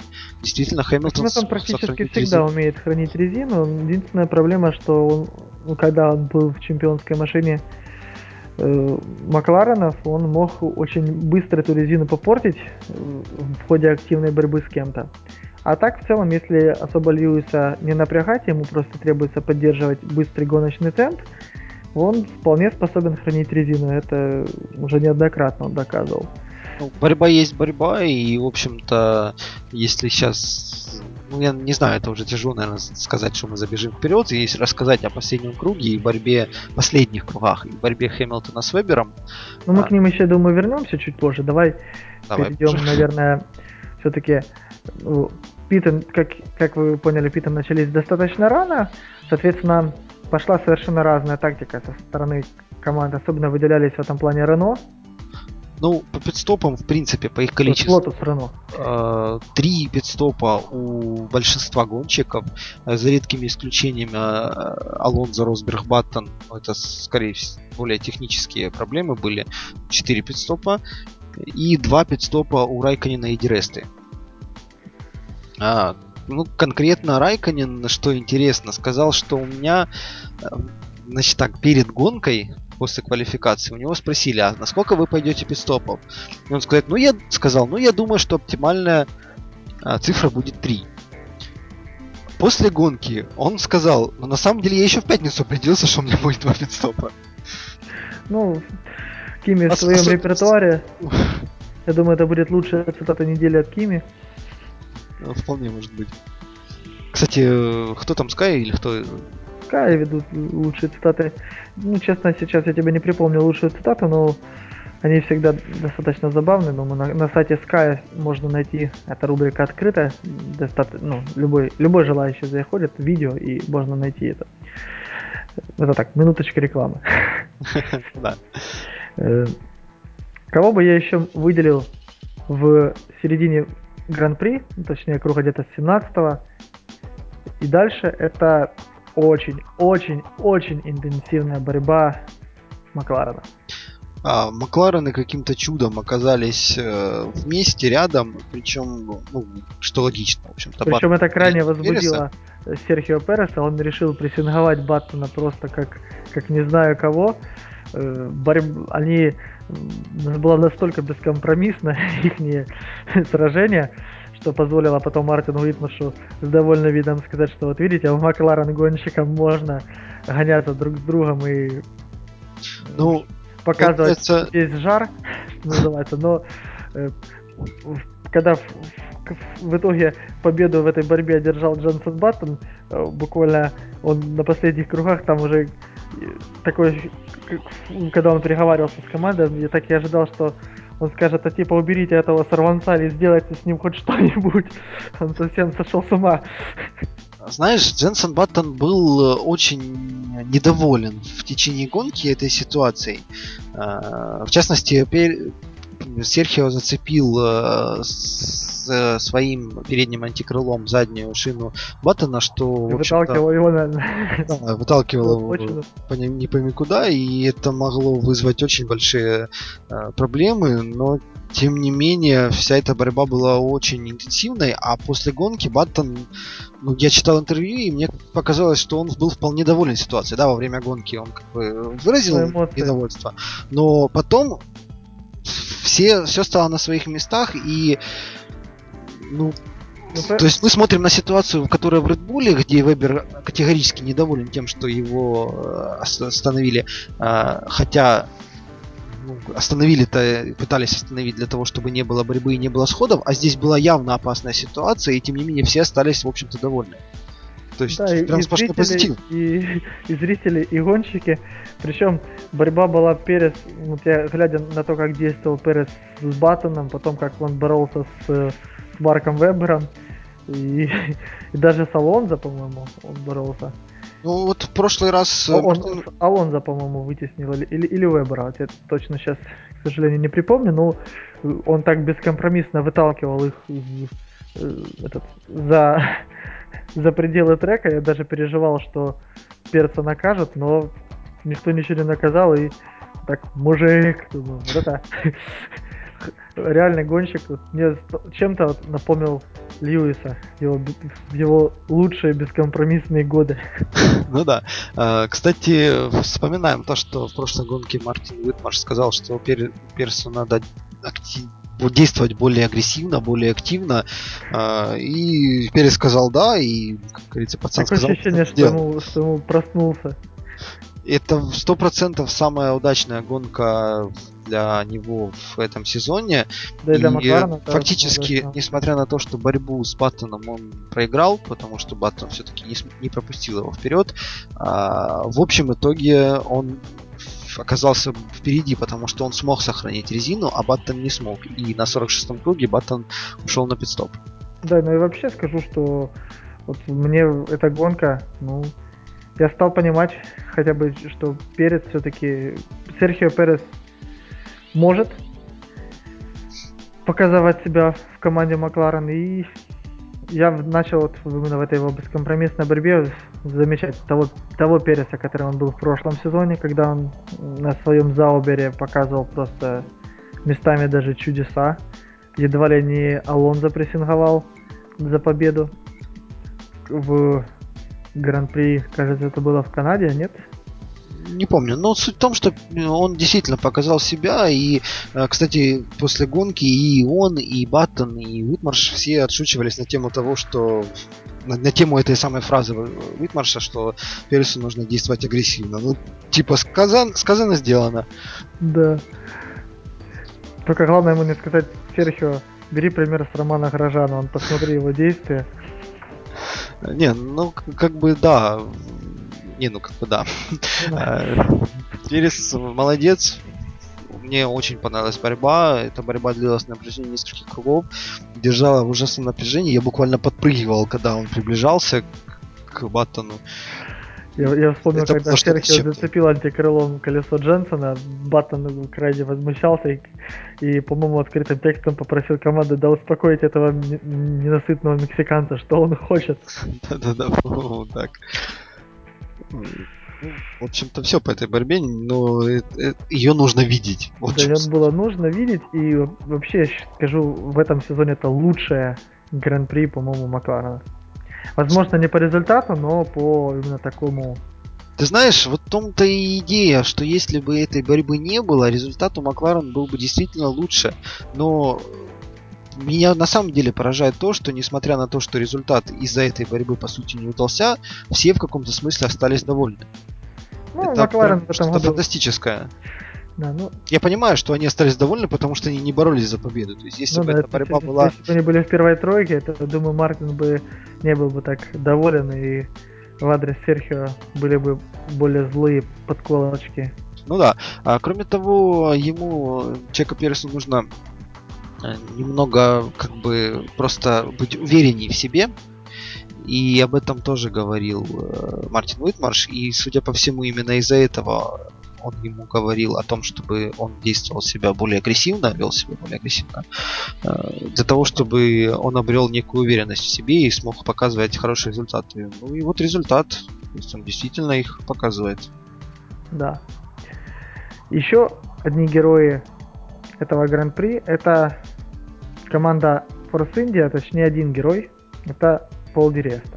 Действительно, Хэмилтон... Хэмилтон практически всегда резину. умеет хранить резину. Единственная проблема, что он, ну, когда он был в чемпионской машине э, Макларенов, он мог очень быстро эту резину попортить э, в ходе активной борьбы с кем-то. А так, в целом, если особо Льюиса не напрягать, ему просто требуется поддерживать быстрый гоночный темп, он вполне способен хранить резину. Это уже неоднократно он доказывал. Ну, борьба есть борьба, и, в общем-то, если сейчас... Ну, я не знаю, это уже тяжело, наверное, сказать, что мы забежим вперед. И если рассказать о последнем круге и борьбе, последних кругах, и борьбе Хэмилтона с Вебером... Ну, мы а... к ним еще, думаю, вернемся чуть позже. Давай, Давай перейдем, позже. наверное, все-таки... Ну, Питон, как, как вы поняли, Питон начались достаточно рано. Соответственно, пошла совершенно разная тактика со стороны команд. Особенно выделялись в этом плане Рено. Ну, по пит-стопам, в принципе, по их количеству. Лотус Рено. Э, три пит-стопа у большинства гонщиков, э, за редкими исключениями э, Алонсо, Росберг, Баттон. Это, скорее всего, более технические проблемы были. Четыре пит-стопа. И два пит-стопа у Райкконена и Ди Ресты. А, ну, конкретно Райкконен, что интересно, сказал, что у меня, э, значит так, перед гонкой, после квалификации, у него спросили, а насколько вы пойдете пидстопов? И он сказал, ну я сказал, ну я думаю, что оптимальная а, цифра будет 3. После гонки он сказал, но на самом деле я еще в пятницу определился, что у меня будет два пидстопа. Ну, Кими в своем Особ... репертуаре. Я думаю, это будет лучшая цитата недели от Кими. Ну, вполне может быть. Кстати, кто там, Sky или кто? Sky ведут лучшие цитаты. Ну, честно, сейчас я тебе не припомню лучшую цитату, но они всегда достаточно забавны. Думаю, на, на сайте Sky можно найти, эта рубрика открыта, достаточно, ну, любой, любой желающий заходит в видео и можно найти это. Это так, минуточка рекламы. [LAUGHS] Да. Э, кого бы я еще выделил в середине Гран-при, точнее круга где-то с 17 и дальше, это очень-очень-очень интенсивная борьба Макларена. А, Макларены каким-то чудом оказались э, вместе, рядом, причем, ну, что логично, в общем-то. Причем это крайне возбудило Переса. Серхио Переса, он решил прессинговать Баттона просто как, как не знаю кого. Э, борьб... Они... Было настолько бескомпромиссно [LAUGHS] их сражение, что позволило потом Мартину Уитмашу с довольным видом сказать, что вот видите, у Макларен гонщикам можно гоняться друг с другом и ну, показывать это... весь жар, [LAUGHS] называется, но э, когда в, в, в итоге победу в этой борьбе одержал Джонсон Баттон, э, буквально он на последних кругах там уже такой, когда он переговаривался с командой, я так и ожидал, что он скажет, а типа уберите этого сорванца или сделайте с ним хоть что-нибудь. [LAUGHS] Он совсем сошел с ума. Знаешь, Дженсен Баттон был э, очень недоволен в течение гонки этой ситуацией. Э, в частности, Серхио зацепил э, с своим передним антикрылом заднюю шину Баттона, что выталкивал его на... да, [LAUGHS] выталкивал его по, не пойми куда, и это могло вызвать очень большие проблемы, но тем не менее, вся эта борьба была очень интенсивной, а после гонки Баттон, ну, я читал интервью, и мне показалось, что он был вполне доволен ситуацией, да, во время гонки он как бы выразил недовольство, но потом все, все стало на своих местах, и ну, ну, то есть мы смотрим на ситуацию, которая в Red Bull, где Вебер категорически недоволен тем, что его э, остановили, а, хотя ну, остановили-то, пытались остановить для того, чтобы не было борьбы и не было сходов, а здесь была явно опасная ситуация, и тем не менее все остались, в общем-то, довольны. То есть да, и, сплошной позитив. И, и зрители, и гонщики. Причем борьба была Перес, вот я глядя на то, как действовал Перес с Баттоном, потом как он боролся с, с Марком Вебером, и, [LAUGHS] и даже с Алонзо, по-моему, он боролся. Ну вот в прошлый раз... Э, он, Мартин... Алонзо, по-моему, вытеснил, или, или, Вебера, я точно сейчас, к сожалению, не припомню, но он так бескомпромиссно выталкивал их э, этот, за, за пределы трека, я даже переживал, что перца накажет, но никто ничего не наказал, и так, мужик, думаю, вот это [LAUGHS] реальный гонщик мне чем-то вот напомнил Льюиса, его, его лучшие бескомпромиссные годы. [LAUGHS] Ну да. А, кстати, вспоминаем то, что в прошлой гонке Мартин Уитмарш сказал, что Пер, Персу надо актив, действовать более агрессивно, более активно. А, и Перес сказал да, и, как говорится, пацан Такое сказал... ощущение, что ему, что ему проснулся. Это сто процентов самая удачная гонка для него в этом сезоне. Да и для Макларена, фактически, да, несмотря на то, что борьбу с Баттоном он проиграл, потому что Баттон все-таки не, не пропустил его вперед, а, в общем итоге он оказался впереди, потому что он смог сохранить резину, а Баттон не смог. И на 46-м круге Баттон ушел на пидстоп. Да, ну и вообще скажу, что вот мне эта гонка, ну, я стал понимать хотя бы, что Перец все-таки... Серхио Перес может показывать себя в команде Макларен. И я начал вот именно в этой его бескомпромиссной борьбе замечать того, того Переса, который он был в прошлом сезоне, когда он на своем заубере показывал просто местами даже чудеса. Едва ли не Алонзо прессинговал за победу в Гран-при, кажется, это было в Канаде, нет? Не помню. Но суть в том, что он действительно показал себя. И, э, кстати, после гонки и он, и Баттон, и Уитмарш все отшучивались на тему того, что на, на тему этой самой фразы Уитмарша, что Пересу нужно действовать агрессивно. Ну, типа, сказан, сказано, сделано. Да. Только главное ему не сказать, Серхио, бери пример с Романа Грожана, он посмотри его действия. Не, ну, как бы, да. Не, ну, как бы, да. [LAUGHS] Перес молодец, мне очень понравилась борьба. Эта борьба длилась на протяжении нескольких кругов. Держала в ужасном напряжении. Я буквально подпрыгивал, когда он приближался к Баттону. Я, я вспомнил, это когда Серхио зацепил антикрылом колесо Дженсона, Баттон крайне возмущался и, и, по-моему, открытым текстом попросил команды да успокоить этого ненасытного мексиканца, что он хочет. [LAUGHS] Да-да-да, по-моему, так. В общем-то, все по этой борьбе, но ее нужно видеть. Вот да, ее было нужно видеть, и вообще, я скажу, в этом сезоне это лучшее гран-при, по-моему, Макларена. Возможно, не по результату, но по именно такому ты знаешь, вот в том-то и идея, что если бы этой борьбы не было, результат у Макларен был бы действительно лучше. Но меня на самом деле поражает то, что несмотря на то, что результат из-за этой борьбы по сути не удался, все в каком-то смысле остались довольны. Ну, Это Макларен этом году... фантастическое. Да, ну... Я понимаю, что они остались довольны, потому что они не боролись за победу. То есть, если ну, бы да, эта борьба если, была... Если бы они были в первой тройке, то, думаю, Мартин бы не был бы так доволен, и в адрес Серхио были бы более злые подколочки. Ну да. А кроме того, ему, Чеку Пересу, нужно немного как бы просто быть увереннее в себе. И об этом тоже говорил э, Мартин Уитмарш. И, судя по всему, именно из-за этого он ему говорил о том, чтобы он действовал себя более агрессивно, вел себя более агрессивно, э, для того, чтобы он обрел некую уверенность в себе и смог показывать хорошие результаты. Ну и вот результат, то есть он действительно их показывает. Да. Еще одни герои этого гран-при это команда Force India, точнее один герой, это Пол Диреста.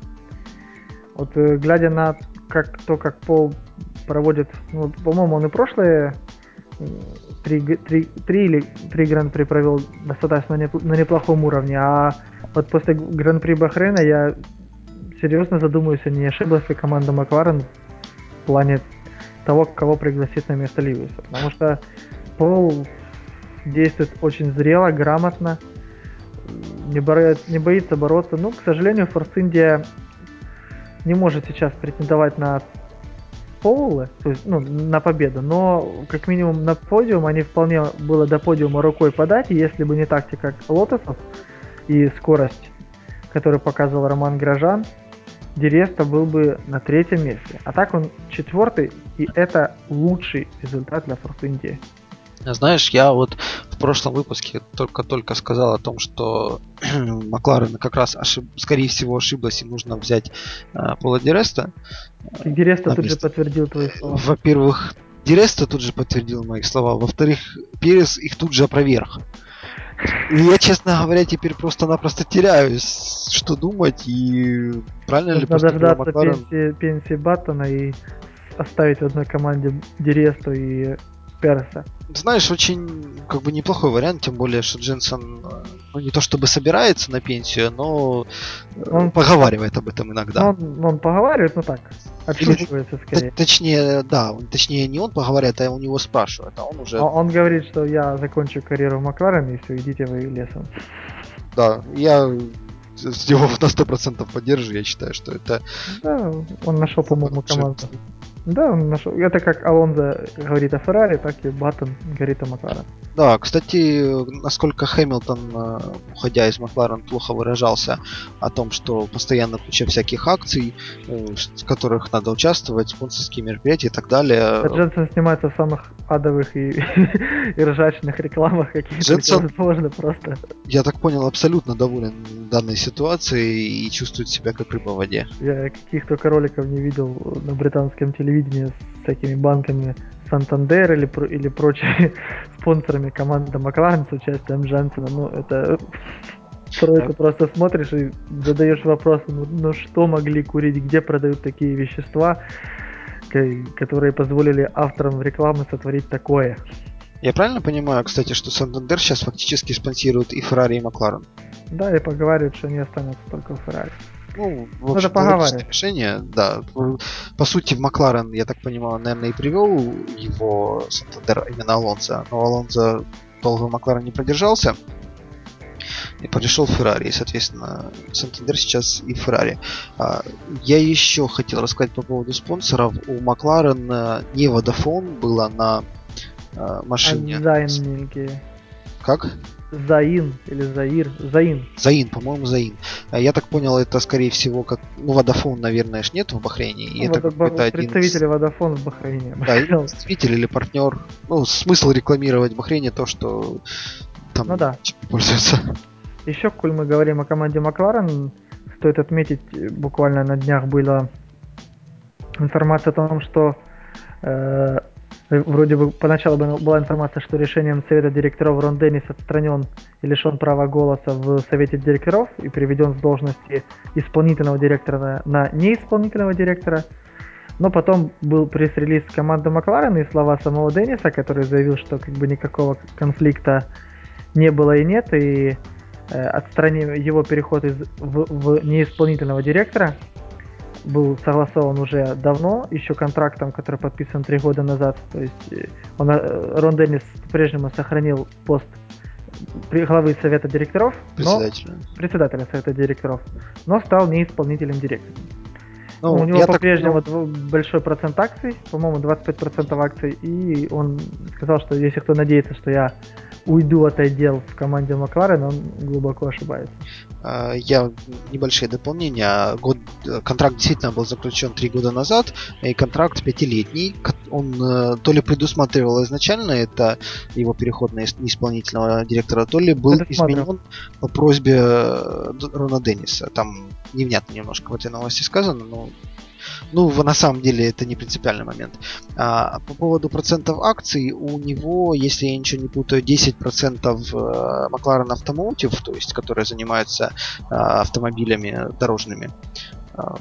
Вот э, глядя на как, то, как Пол проводит, ну, по-моему, он и прошлые три, три, три или три гран-при провел достаточно на неплохом уровне, а вот после гран-при Бахрейна я серьезно задумываюсь, а не ошиблась ли команда Макларен в плане того, кого пригласить на место Льюиса. Потому что Пол действует очень зрело, грамотно, не, боя, не боится бороться. Ну, к сожалению, Форс Индия не может сейчас претендовать на полы, то есть, ну, на победу, но как минимум на подиум они вполне было до подиума рукой подать, и если бы не тактика лотосов и скорость, которую показывал Роман Грожан, Диреста был бы на третьем месте. А так он четвертый, и это лучший результат для Форс Индии. Знаешь, я вот в прошлом выпуске только-только сказал о том, что [CLEARS THROAT] Макларен как раз, ошиб... скорее всего, ошиблась и нужно взять э, Пола Диреста. Диреста тут же подтвердил твои слова. Во-первых, Диреста тут же подтвердил мои слова. Во-вторых, Перес их тут же опроверг. И я, честно говоря, теперь просто-напросто теряюсь, что думать и правильно Нужно ли поступил Макларен. пенсии, пенсии Баттона и оставить в одной команде Диресту и Переса. Знаешь, очень как бы неплохой вариант, тем более, что Дженсон э, ну, не то чтобы собирается на пенсию, но э, он поговаривает об этом иногда. Он, он поговаривает, ну так, отшучивается Или, скорее. Точнее, да, точнее не он поговаривает, а у него спрашивают, а он уже... Он, он говорит, что я закончу карьеру в Макларен, и все, идите вы лесом. Да, я его на 100% поддерживаю, я считаю, что это... Да, он нашел, по-моему, команду. Да, он нашел. Это как Алонзо говорит о Феррари, так и Баттон говорит о Макларен. Да, кстати, насколько Хэмилтон, э, уходя из Макларен, плохо выражался о том, что постоянно куча всяких акций, э, в которых надо участвовать, спонсорские мероприятия и так далее. А Дженсен снимается в самых адовых и, [LAUGHS] и ржачных рекламах, какие Дженсен, возможно, просто. Я так понял, абсолютно доволен данной ситуацией и чувствует себя как рыба в воде. Я каких только роликов не видел на британском телевидении с всякими банками Сантандер или, или прочими [LAUGHS] спонсорами команды Макларен с участием Дженсона. Ну, это [LAUGHS] ты просто смотришь и задаешь вопрос, ну, ну что могли курить, где продают такие вещества. которые позволили авторам рекламы сотворить такое. Я правильно понимаю, кстати, что Сантандер сейчас фактически спонсирует и Феррари, и Макларен? Да, и поговаривают, что они останутся только в Феррари. Ну, в общем, это поговаривают. решение, да. По сути, в Макларен, я так понимаю, наверное, и привел его Сантандер именно Алонсо. Но Алонсо долго в Макларен не продержался и перешел в Феррари. И, соответственно, Сантандер сейчас и Феррари. А, я еще хотел рассказать по поводу спонсоров. У Макларен э, не Vodafone было на э, машине. Как? Заин или Заир. Заин. Заин, по-моему, Заин. А я так понял, это скорее всего как. Ну, Водофон, наверное, ж нет в Бахрейне. И ну, это какой-то представители один... Водофон в Бахрейне. Да, представитель или партнер. Ну, смысл рекламировать в Бахрейне то, что там ну, да. пользуются. Еще, коль мы говорим о команде Макларен, стоит отметить, буквально на днях была информация о том, что э, Вроде бы поначалу была информация, что решением совета директоров Рон Деннис отстранен и лишен права голоса в совете директоров и переведен с должности исполнительного директора на неисполнительного директора. Но потом был пресс-релиз команды Макларен и слова самого Денниса, который заявил, что как бы никакого конфликта не было и нет, и э, отстранив его переход из, в, в неисполнительного директора был согласован уже давно, еще контрактом, который подписан три года назад. То есть э, он, э, Рон Деннис по-прежнему сохранил пост главы совета директоров, председателя. Но, председателя совета директоров, но стал неисполнительным директором. Ну, у него по-прежнему так... большой процент акций, по-моему, 25% акций, и он сказал, что если кто надеется, что я уйду от отдел в команде Макларен, он глубоко ошибается. А, я небольшие дополнения. Год, контракт действительно был заключен три года назад, и контракт пятилетний. Он э, то ли предусматривал изначально это его переход на исполнительного директора, то ли был изменен по просьбе э, Рона Денниса. Там невнятно немножко в этой новости сказано, но ну, на самом деле это не принципиальный момент. А, по поводу процентов акций, у него, если я ничего не путаю, 10% McLaren Automotive, то есть, которая занимается а, автомобилями дорожными. А,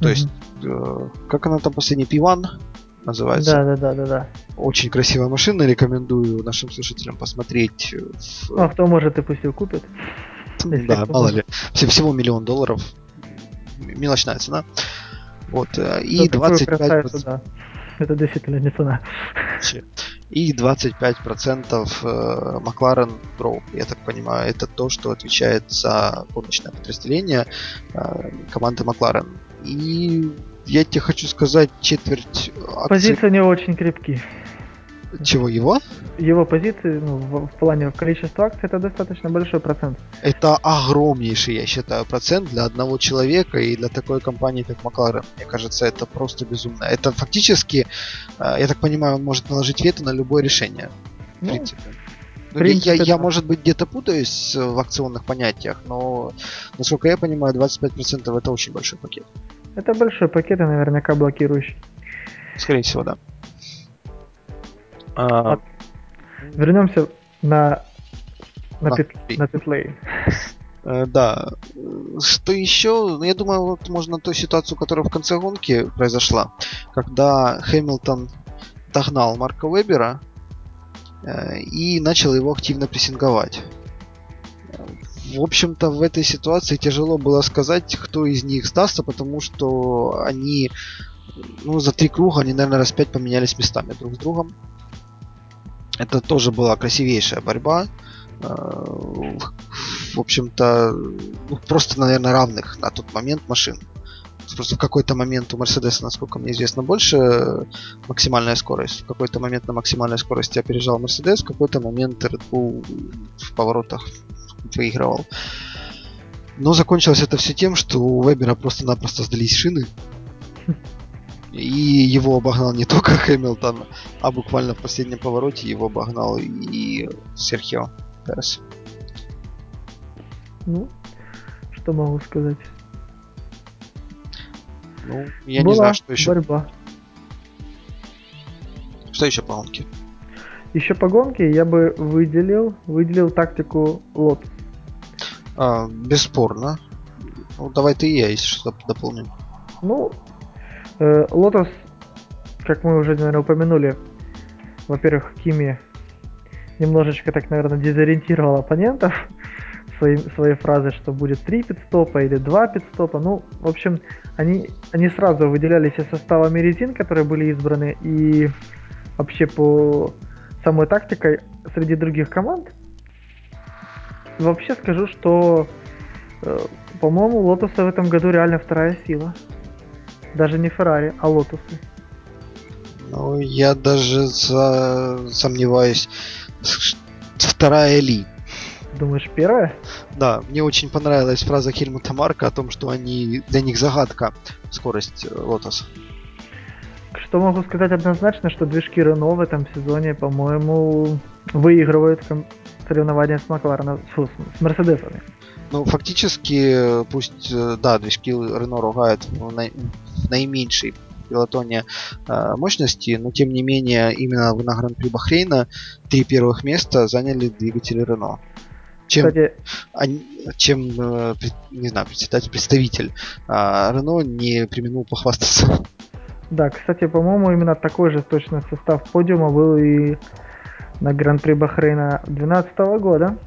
то mm-hmm. есть, э, как она там последняя, P1 называется? Да, да, да, да, да. Очень красивая машина, рекомендую нашим слушателям посмотреть. В... Ну, а кто может и пусть ее купит. Да, мало ли. Всего миллион долларов. Мелочная цена. Вот, э, и 25%... Да. Это действительно не цена. И 25% э, Макларен Group, я так понимаю, это то, что отвечает за гоночное подразделение э, команды Макларен. И я тебе хочу сказать, четверть акций... Позиции не очень крепкие. Чего, его? Его позиции, ну, в, в плане количества акций, это достаточно большой процент. Это огромнейший, я считаю, процент для одного человека и для такой компании, как Макларен. Мне кажется, это просто безумно. Это фактически, э, я так понимаю, он может наложить вето на любое решение. В ну, принципе. Ну, принципе, я, я, я, может быть, где-то путаюсь в акционных понятиях, но, насколько я понимаю, 25% это очень большой пакет. Это большой пакет и наверняка блокирующий. Скорее всего, да. А... Вернемся на на, пит, на питлейн. Э, да. Что еще? Ну, я думаю, вот можно ту ситуацию, которая в конце гонки произошла, когда Хэмилтон догнал Марка Вебера э, и начал его активно прессинговать. В общем-то, в этой ситуации тяжело было сказать, кто из них сдастся, потому что они, ну, за три круга они, наверное, раз пять поменялись местами друг с другом. Это тоже была красивейшая борьба. Э, в общем-то, ну, просто, наверное, равных на тот момент машин. Просто в какой-то момент у Мерседеса, насколько мне известно, больше максимальная скорость. В какой-то момент на максимальной скорости опережал Мерседес, в какой-то момент Red Bull в поворотах выигрывал. Но закончилось это все тем, что у Вебера просто-напросто сдались шины. И его обогнал не [LAUGHS] только Хэмилтон, а буквально в последнем повороте его обогнал и Серхио Перес. Ну, что могу сказать? Ну, я Была не знаю, что еще. борьба. Что еще по гонке? Еще по гонке я бы выделил, выделил тактику лот. А, бесспорно. Ну, давай ты и я, если что, дополним. Ну, Лотос как мы уже, наверное, упомянули, во-первых, Кими немножечко так, наверное, дезориентировал оппонентов [LAUGHS] своей, своей фразой, что будет три пидстопа или два пидстопа. Ну, в общем, они, они сразу выделялись из состава резин, которые были избраны, и вообще по самой тактикой среди других команд. Вообще скажу, что, э, по-моему, Лотуса в этом году реально вторая сила. Даже не Феррари, а Лотусы. Ну, я даже за... сомневаюсь. Вторая Ли. Думаешь, первая? Да, мне очень понравилась фраза Хельмута Марка о том, что они для них загадка скорость э, Лотос. Что могу сказать однозначно, что движки Рено в этом сезоне, по-моему, выигрывают соревнования с Маклареном, с Мерседесами. Ну, фактически, пусть, э, да, движки Рено ругают в, на, в наименьшей пилотоне э, мощности, но тем не менее именно на Гран-при Бахрейна три первых места заняли двигатели Рено. Чем, Кстати, они, чем э, не знаю, председатель, представитель э, Рено не применил похвастаться. Да, кстати, по-моему, именно такой же точно состав подиума был и на Гран-при Бахрейна 2012 года.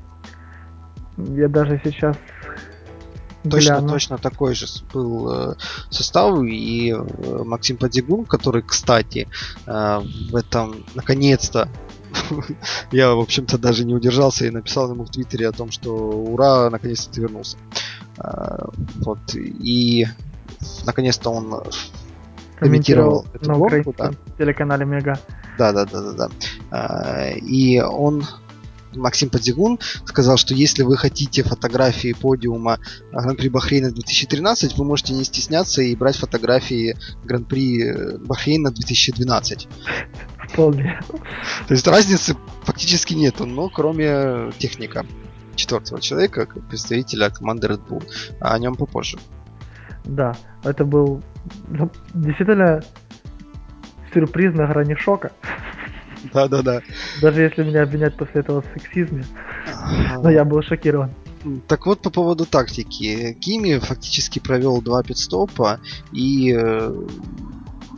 Я даже сейчас Точно, гляну. точно такой же был э, состав. И э, Максим Подзигун, который, кстати, э, в этом наконец-то [LAUGHS] я, в общем-то, даже не удержался и написал ему в Твиттере о том, что ура, наконец-то ты вернулся. Вот. И наконец-то он комментировал эту на гонку, да. телеканале Мега. Да, да, да, да, да. И он Максим Подзигун сказал, что если вы хотите фотографии подиума Гран-при Бахрейна 2013, вы можете не стесняться и брать фотографии Гран-при э, Бахрейна 2012. Вполне. То есть разницы фактически нету, но кроме техника четвертого человека, представителя команды Red Bull. А о нем попозже. Да, это был ну, действительно сюрприз на грани шока. [LAUGHS] Да-да-да. Даже если меня обвинять после этого в сексизме. Но я был шокирован. Так вот, по поводу тактики. Кими фактически провел два пидстопа, и э,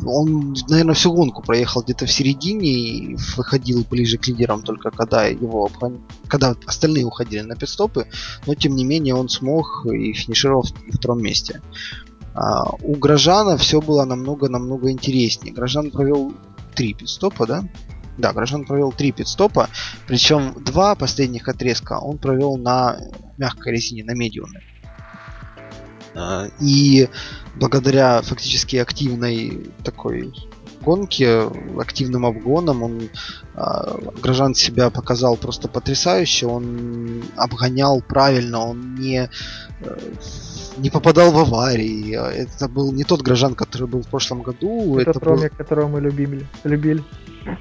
он, наверное, всю гонку проехал где-то в середине и выходил ближе к лидерам только когда его когда остальные уходили на пидстопы, но тем не менее он смог и финишировал в втором месте. А, у Грожана все было намного-намного интереснее. Грожан провел три пидстопа, да? Да, Грожан провел три пидстопа, причем два последних отрезка он провел на мягкой резине, на медиуме. А, и благодаря фактически активной такой гонке, активным обгоном, он э, Грожан себя показал просто потрясающе. Он обгонял правильно, он не э, не попадал в аварии. Это был не тот Грожан, который был в прошлом году. Это, это тот был... Которого мы любили. любили.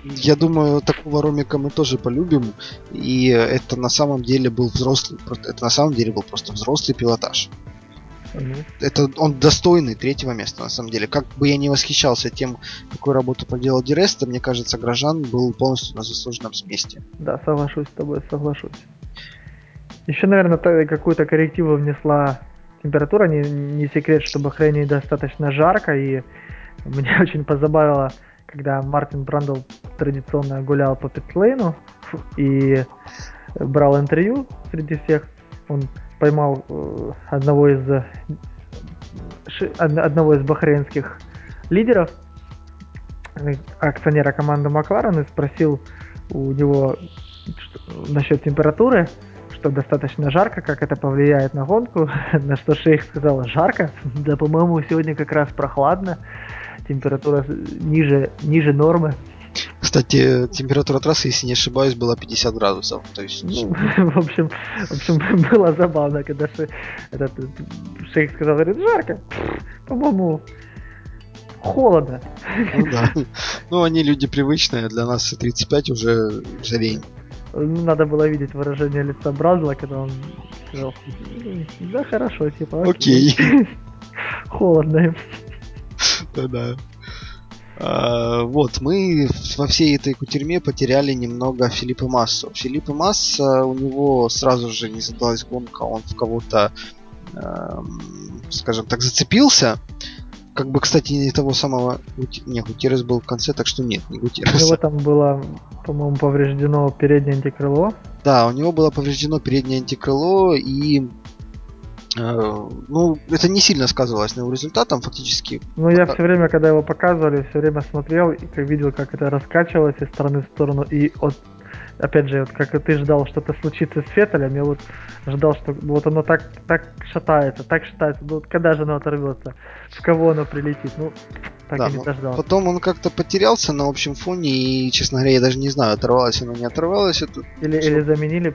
Я думаю, такого Ромика мы тоже полюбим. И это на самом деле был взрослый, это на самом деле был просто взрослый пилотаж. Угу. Это он достойный третьего места, на самом деле. Как бы я не восхищался тем, какую работу проделал Диреста, мне кажется, Грожан был полностью на заслуженном месте. Да, соглашусь с тобой, соглашусь. Еще, наверное, какую-то коррективу внесла температура. Не, не секрет, что в Бахрейне достаточно жарко, и [LAUGHS] меня очень позабавило, когда Мартин Брандл традиционно гулял по питлейну и брал интервью среди всех. Он поймал э, одного из э, одного из бахрейнских лидеров, акционера команды Макларен, и спросил у него что, насчет температуры, что достаточно жарко, как это повлияет на гонку, [LAUGHS] на что шейх сказал, жарко? Да, по-моему, сегодня как раз прохладно, температура ниже, ниже нормы. Кстати, температура трассы, если не ошибаюсь, была 50 градусов. То есть... Ну, [LAUGHS] в общем, в общем, [LAUGHS] было забавно, когда ше, этот шейх сказал, говорит, жарко. По-моему, холодно. Ну да. [LAUGHS] Ну, они люди привычные, для нас 35 уже жалень. Ну, надо было видеть выражение лица Бразла, когда он сказал, да хорошо, типа, окей. Холодно. Да-да. А, вот, мы во всей этой кутерьме потеряли немного Филиппа Массу. Филиппа Масса, у него сразу же не задалась гонка, он в кого-то, э, скажем так, зацепился. как бы, кстати, не того самого... Нет, Гутеррес был в конце, так что нет, не Гутеррес. У него там было, по-моему, повреждено переднее антикрыло. Да, у него было повреждено переднее антикрыло, и Э, ну, это не сильно сказывалось на его результатам, фактически. Ну, я все время, когда его показывали, все время смотрел и видел, как это раскачивалось из стороны в сторону. И вот, опять же, вот как ты ждал, что-то случится с Феттелем, я вот ждал, что вот оно так, так шатается, так шатается. Ну, вот когда же оно оторвется? В кого оно прилетит? Ну, так да, и не дождался. Потом он как-то потерялся на общем фоне, и, честно говоря, я даже не знаю, оторвалось оно, не оторвалось. Это... Или, или заменили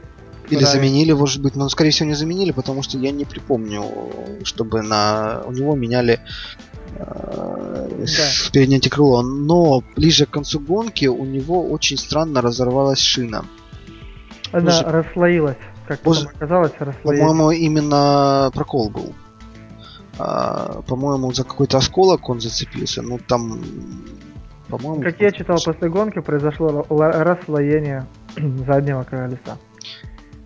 или да. заменили, может быть, но скорее всего не заменили, потому что я не припомню, чтобы на у него меняли э, да. переднее антикрыло. Но ближе к концу гонки у него очень странно разорвалась шина. Она Уже... расслоилась, как Боже... оказалось, расслоилась. По-моему, именно прокол был. А, по-моему, за какой-то осколок он зацепился. Ну там, по-моему. Как я читал после гонки, произошло расслоение [CLEARS THROAT] заднего колеса.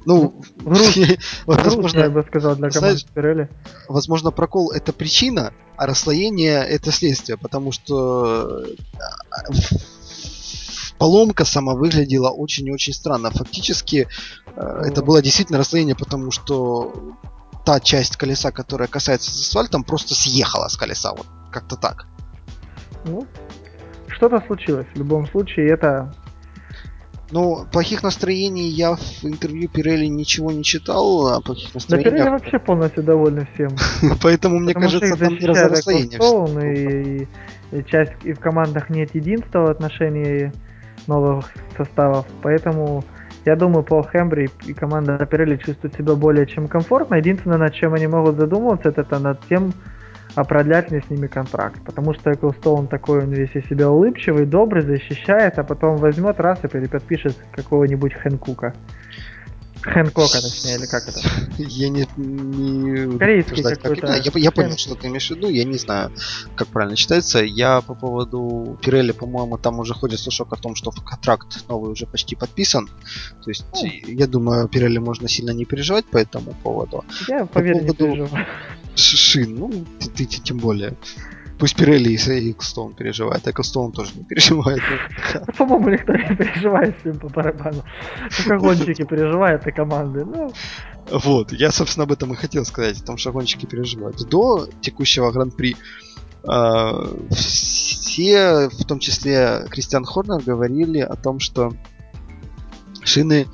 Ну, [LAUGHS] возможно, я бы сказал, для команды Пирелли. Возможно, прокол это причина, а расслоение это следствие, потому что э, поломка сама выглядела очень-очень странно. Фактически э, это было действительно расслоение, потому что та часть колеса, которая касается с асфальтом, просто съехала с колеса. Вот как-то так. Ну, что-то случилось. В любом случае, это ну, плохих настроений я в интервью Пирелли ничего не читал, а плохих настроений... Да Пирелли вообще полностью довольны всем. [LAUGHS] Поэтому, мне кажется, там не расстояние. И, часть, и в командах нет единства в отношении новых составов, поэтому я думаю, Пол Хембри и команда Пирелли чувствуют себя более чем комфортно. Единственное, над чем они могут задумываться, это над тем, а продлять ли с ними контракт. Потому что Эклстоун такой, он весь из себя улыбчивый, добрый, защищает, а потом возьмет раз и переподпишет какого-нибудь Хэнкука. Хэнкока, точнее, или как это? Я не... не Корейский какой-то. Я, я понял, что ты имеешь в виду, я не знаю, как правильно читается. Я по поводу Пирелли, по-моему, там уже ходит слушок о том, что контракт новый уже почти подписан. То есть, ну. я думаю, Пирелли можно сильно не переживать по этому поводу. Я, поверь, по поводу... не переживаю шин, ну, ты, ты, ты тем более. Пусть Пирелли и Эклстоун переживает, а Эклстоун тоже не [LAUGHS] переживает. По-моему, никто не переживает с ним по барабану. Только гонщики переживают, и команды. Ну. Вот, я, собственно, об этом и хотел сказать, о том, что гонщики переживают. До текущего Гран-при э, все, в том числе Кристиан Хорнер, говорили о том, что шины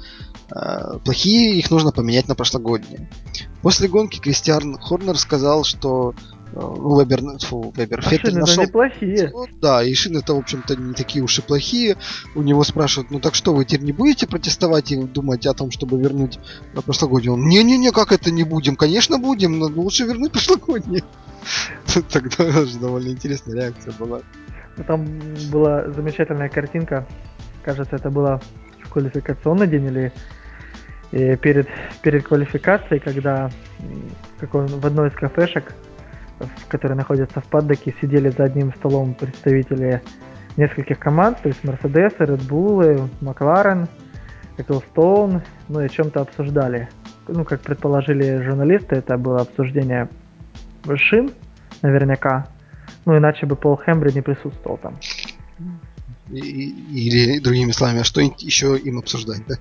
плохие, их нужно поменять на прошлогодние. После гонки Кристиан Хорнер сказал, что э, ну, Вебер, фу, Вебер, а Феттель нашел... неплохие. Да, и шины-то, в общем-то, не такие уж и плохие. У него спрашивают, ну так что, вы теперь не будете протестовать и думать о том, чтобы вернуть на прошлогоднее? Он, не-не-не, как это не будем? Конечно будем, но лучше вернуть прошлогоднее. [LAUGHS] Тогда даже довольно интересная реакция была. Ну, там была замечательная картинка. Кажется, это было в квалификационный день или и перед, перед квалификацией, когда какой, в одной из кафешек, в которой находятся в Паддоке, сидели за одним столом представители нескольких команд, то есть Mercedes, Red Bull, McLaren, Ecclestone, ну и чем-то обсуждали. Ну, как предположили журналисты, это было обсуждение шин, наверняка. Ну, иначе бы Пол Хембри не присутствовал там. Или другими словами, а что еще им обсуждать, да?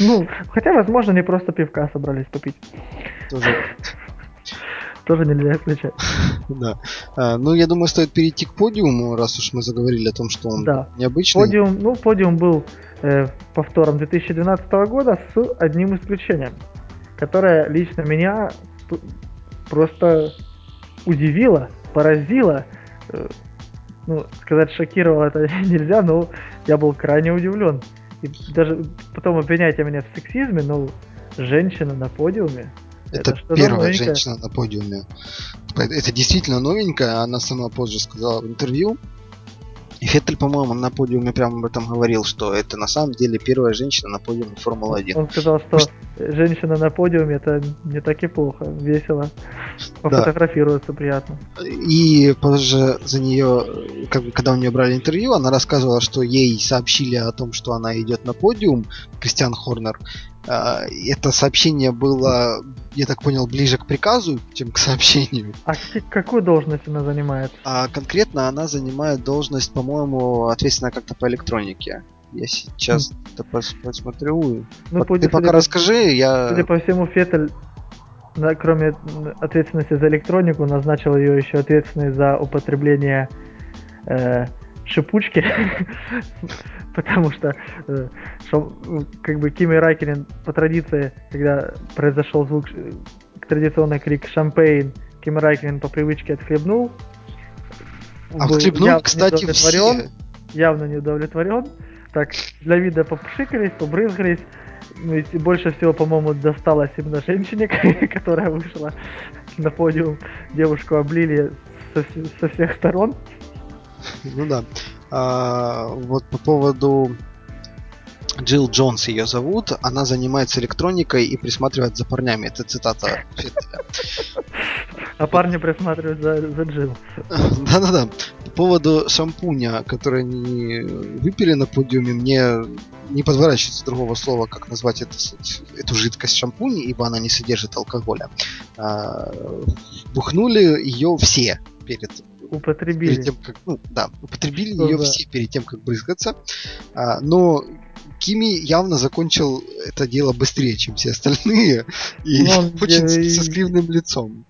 Ну, хотя, возможно, не просто пивка собрались попить. Тоже. Тоже нельзя исключать. Да. А, ну, я думаю, стоит перейти к подиуму, раз уж мы заговорили о том, что он да. необычный. Подиум, ну, подиум был э, повтором 2012 года с одним исключением, которое лично меня просто удивило, поразило. Э, ну, сказать шокировал это [LAUGHS] нельзя, но я был крайне удивлен. И даже потом обвиняйте меня в сексизме, но женщина на подиуме. Это, это первая новенькое. женщина на подиуме. Это действительно новенькая, она сама позже сказала в интервью, и Феттель, по-моему, на подиуме прямо об этом говорил, что это на самом деле первая женщина на подиуме Формулы-1. Он сказал, что женщина на подиуме это не так и плохо, весело. Пофотографироваться да. приятно. И позже за нее, как бы, когда у нее брали интервью, она рассказывала, что ей сообщили о том, что она идет на подиум, Кристиан Хорнер, это сообщение было, я так понял, ближе к приказу, чем к сообщению. А какую должность она занимает? А конкретно она занимает должность, по-моему, ответственная как-то по электронике. Я сейчас это пос посмотрю. Ну, ты пока по, расскажи, я... Судя по всему, Феттель, кроме ответственности за электронику, назначил ее еще ответственной за употребление э, шипучки, [LAUGHS] [LAUGHS] потому что э, как бы Кими Райкинен по традиции, когда произошел звук, э, традиционный крик «Шампейн», Кими Райкинен по привычке отхлебнул. А отхлебнул, кстати, все. Явно не удовлетворен. Так, для вида попшикались, побрызгались. Ну, и больше всего, по-моему, досталось именно женщине, [LAUGHS] которая вышла на подиум. Девушку облили со, со всех сторон. Ну да. А, вот по поводу Джилл Джонс ее зовут. Она занимается электроникой и присматривает за парнями. Это цитата А парни присматривают за, за Джилл. [LAUGHS] Да-да-да. По поводу шампуня, который они выпили на подиуме, мне не подворачивается другого слова, как назвать это, эту жидкость шампунь, ибо она не содержит алкоголя. А, бухнули ее все перед употребили. Перед тем, как, ну, да, употребили ее да. все перед тем, как брызгаться. А, но Кими явно закончил это дело быстрее, чем все остальные. [LAUGHS] И он, [LAUGHS] очень я, со скривным лицом.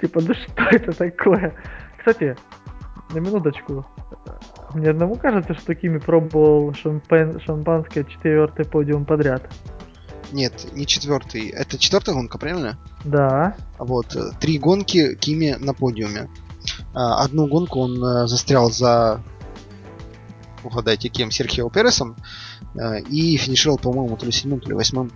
Типа, да что это такое? Кстати, на минуточку. Мне одному кажется, что Кими пробовал шампань, шампанское четвертый подиум подряд. Нет, не четвертый. Это четвертая гонка, правильно? Да. Вот, э, три гонки Кими на подиуме. А, одну гонку он э, застрял за угадайте кем, Серхио Пересом, э, и финишировал, по-моему, то ли седьмым, то ли восьмым.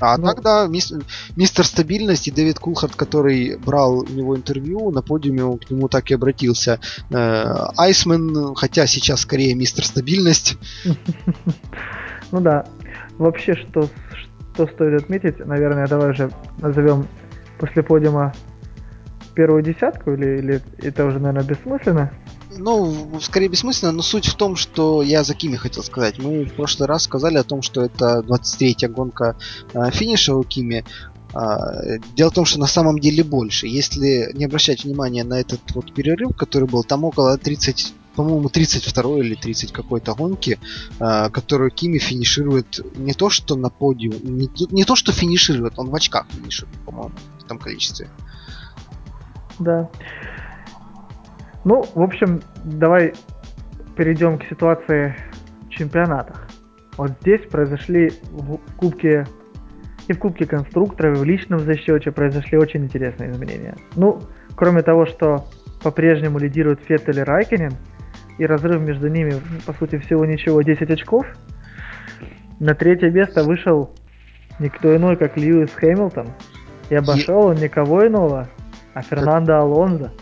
А ну, тогда мистер, мистер стабильность и Дэвид Кулхарт, который брал у него интервью, на подиуме к нему так и обратился. Э, Айсмен, хотя сейчас скорее мистер стабильность. [LAUGHS] Ну да. Вообще, что, что стоит отметить, наверное, давай уже назовем после подиума первую десятку, или, или это уже, наверное, бессмысленно? Ну, скорее бессмысленно, но суть в том, что я за Кими хотел сказать. Мы в прошлый раз сказали о том, что это 23-я гонка э, финиша у Кими. Э, дело в том, что на самом деле больше. Если не обращать внимания на этот вот перерыв, который был, там около 30 по-моему, 32 или 30 какой-то гонки, э, которую Кими финиширует не то, что на подиум, не, не то, что финиширует, он в очках финиширует, по-моему, в том количестве. Да. Ну, в общем, давай перейдем к ситуации в чемпионатах. Вот здесь произошли в Кубке и в Кубке конструкторов, и в личном зачете произошли очень интересные изменения. Ну, кроме того, что по-прежнему лидируют Феттель и Райкинен, и разрыв между ними, по сути, всего ничего, 10 очков, на третье место вышел никто иной, как Льюис Хэмилтон, и обошел он никого иного, а Фернандо Алонзо.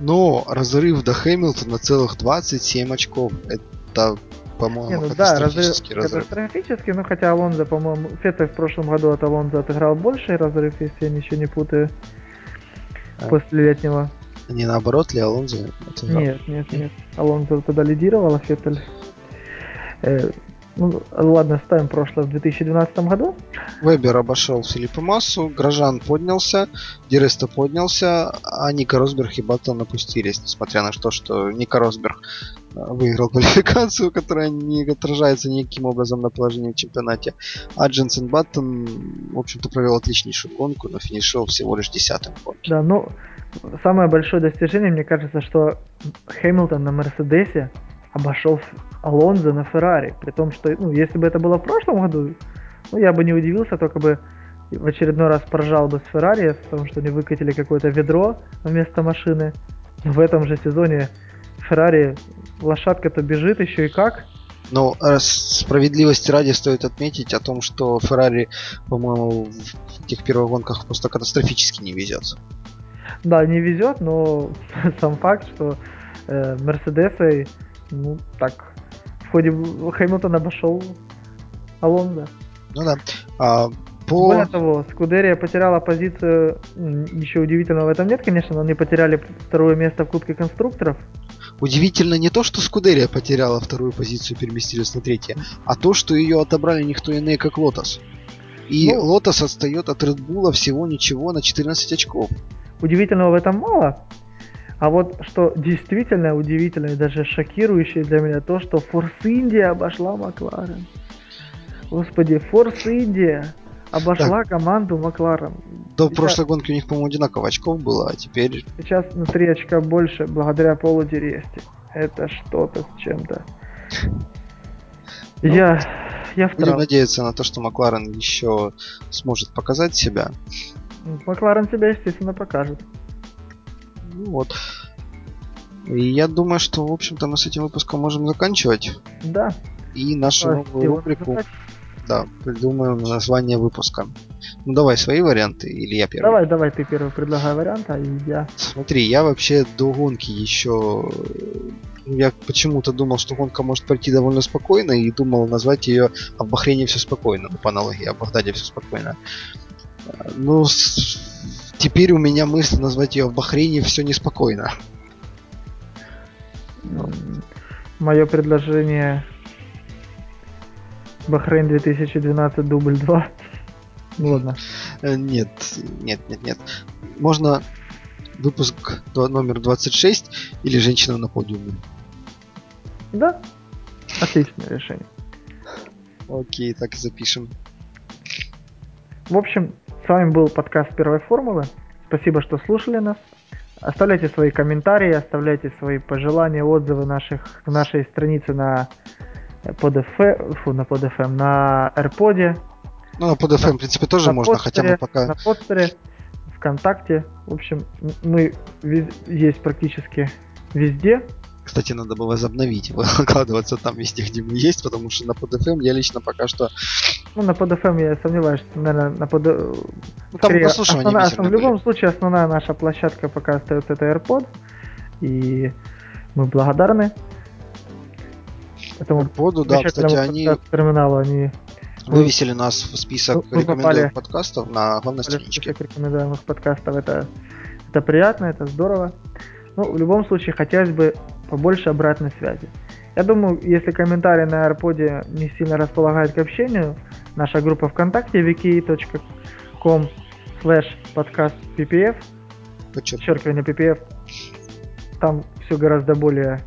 Но разрыв до Хэмилтона целых 27 очков. Это, по-моему, ну, катастрофический да, разрыв. Катастрофический, ну хотя Алонзо, по-моему, Фетта в прошлом году от Алонзо отыграл больший разрыв, если я ничего не путаю. А. После летнего. Не наоборот ли Алонзо отыграл? Нет, нет, нет. Алонзо тогда лидировал, а Феттель э, ну, ладно, ставим прошлое в 2012 году. Вебер обошел Филиппа Массу, Грожан поднялся, Диресто поднялся, а Ника Росберг и Баттон опустились, несмотря на то, что Ника Росберг э, выиграл [LAUGHS] квалификацию, которая не отражается никаким образом на положении в чемпионате. А Дженсен Баттон, в общем-то, провел отличнейшую гонку, но финишировал всего лишь десятым гонке. Да, ну, самое большое достижение, мне кажется, что Хэмилтон на Мерседесе обошел Алонзо на Феррари. При том, что, ну, если бы это было в прошлом году, ну, я бы не удивился, только бы в очередной раз поржал бы с Феррари, потому что они выкатили какое-то ведро вместо машины. Но в этом же сезоне Феррари лошадка-то бежит еще и как. Но э, справедливости ради стоит отметить о том, что Феррари, по-моему, в тех первых гонках просто катастрофически не везет. Да, не везет, но [LAUGHS] сам факт, что э, Мерседесы, ну, так, в ходе Хэмилтон обошел Алонзо. Ну да. А, по... Более того, Скудерия потеряла позицию, ничего удивительного в этом нет, конечно, но они потеряли второе место в Кубке конструкторов. Удивительно не то, что Скудерия потеряла вторую позицию и переместились на третье, а то, что ее отобрали никто иной, как Лотос. И Ну. Лотос отстает от Bull всего ничего на 14 очков. Удивительного в этом мало. А вот что действительно удивительно и даже шокирующее для меня то, что Форс Индия обошла Макларен. Господи, Форс Индия обошла команду Макларен. До Сейчас- прошлой гонки у них, по-моему, одинаково очков было, а теперь... Сейчас на 3 очка больше благодаря Полу Диресте. Это что-то с чем-то. Ну, я, я в Будем надеяться на то, что Макларен еще сможет показать себя. Макларен себя, естественно, покажет. Ну вот. И я думаю, что, в общем-то, мы с этим выпуском можем заканчивать. Да. И нашу давайте новую рубрику, да, придумаем название выпуска. Ну давай свои варианты, или я первый? Давай, давай, ты первый предлагай вариант, а я... Смотри, я вообще до гонки еще... Я почему-то думал, что гонка может пройти довольно спокойно, и думал назвать ее «А в Бахрейне все спокойно», по аналогии, а в Багдаде все спокойно. А, Ну, с- теперь у меня мысль назвать ее «В Бахрейне все неспокойно». Ну. Мое предложение Бахрейн 2012 дубль 2. Ну ладно. Э, Нет, нет, нет, нет. Можно выпуск номер 26 или «Женщина на подиуме». Да. Отличное решение. Окей, так и запишем. В общем, с вами был подкаст первой формулы. Спасибо, что слушали нас. Оставляйте свои комментарии, оставляйте свои пожелания, отзывы наших, в нашей странице на фу, на под на AirPod, Ну, на под FM, в принципе, тоже на можно, хотя бы пока... на подстере, ВКонтакте. В общем, мы есть практически везде. Кстати, надо бы возобновить, [LAUGHS] выкладываться там везде, где мы есть, потому что на под FM я лично пока что... Ну, на под я сомневаюсь, что, наверное, на под... Ну, там Скорее, прослушивания основная- бесед в любом случае, основная наша площадка пока остается это AirPod. И мы благодарны этому Поду, да, кстати, они терминалу они вывесили нас в список Вы- рекомендуемых подкастов на главной страничке. список рекомендуемых подкастов. Это, это приятно, это здорово. Ну, в любом случае, хотелось бы побольше обратной связи. Я думаю, если комментарий на AirPod не сильно располагает к общению, наша группа ВКонтакте wiki.com slash подкаст ppf, подчеркивание ppf, там все гораздо более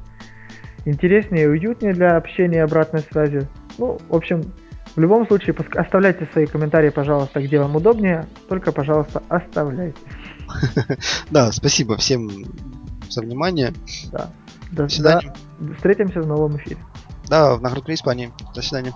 интереснее и уютнее для общения и обратной связи. Ну, в общем, в любом случае, оставляйте свои комментарии, пожалуйста, где вам удобнее, только, пожалуйста, оставляйте. [LAUGHS] Да, спасибо всем за внимание. Да. До, свидания. да. Встретимся в новом эфире. Да, в нагрудной Испании. До свидания.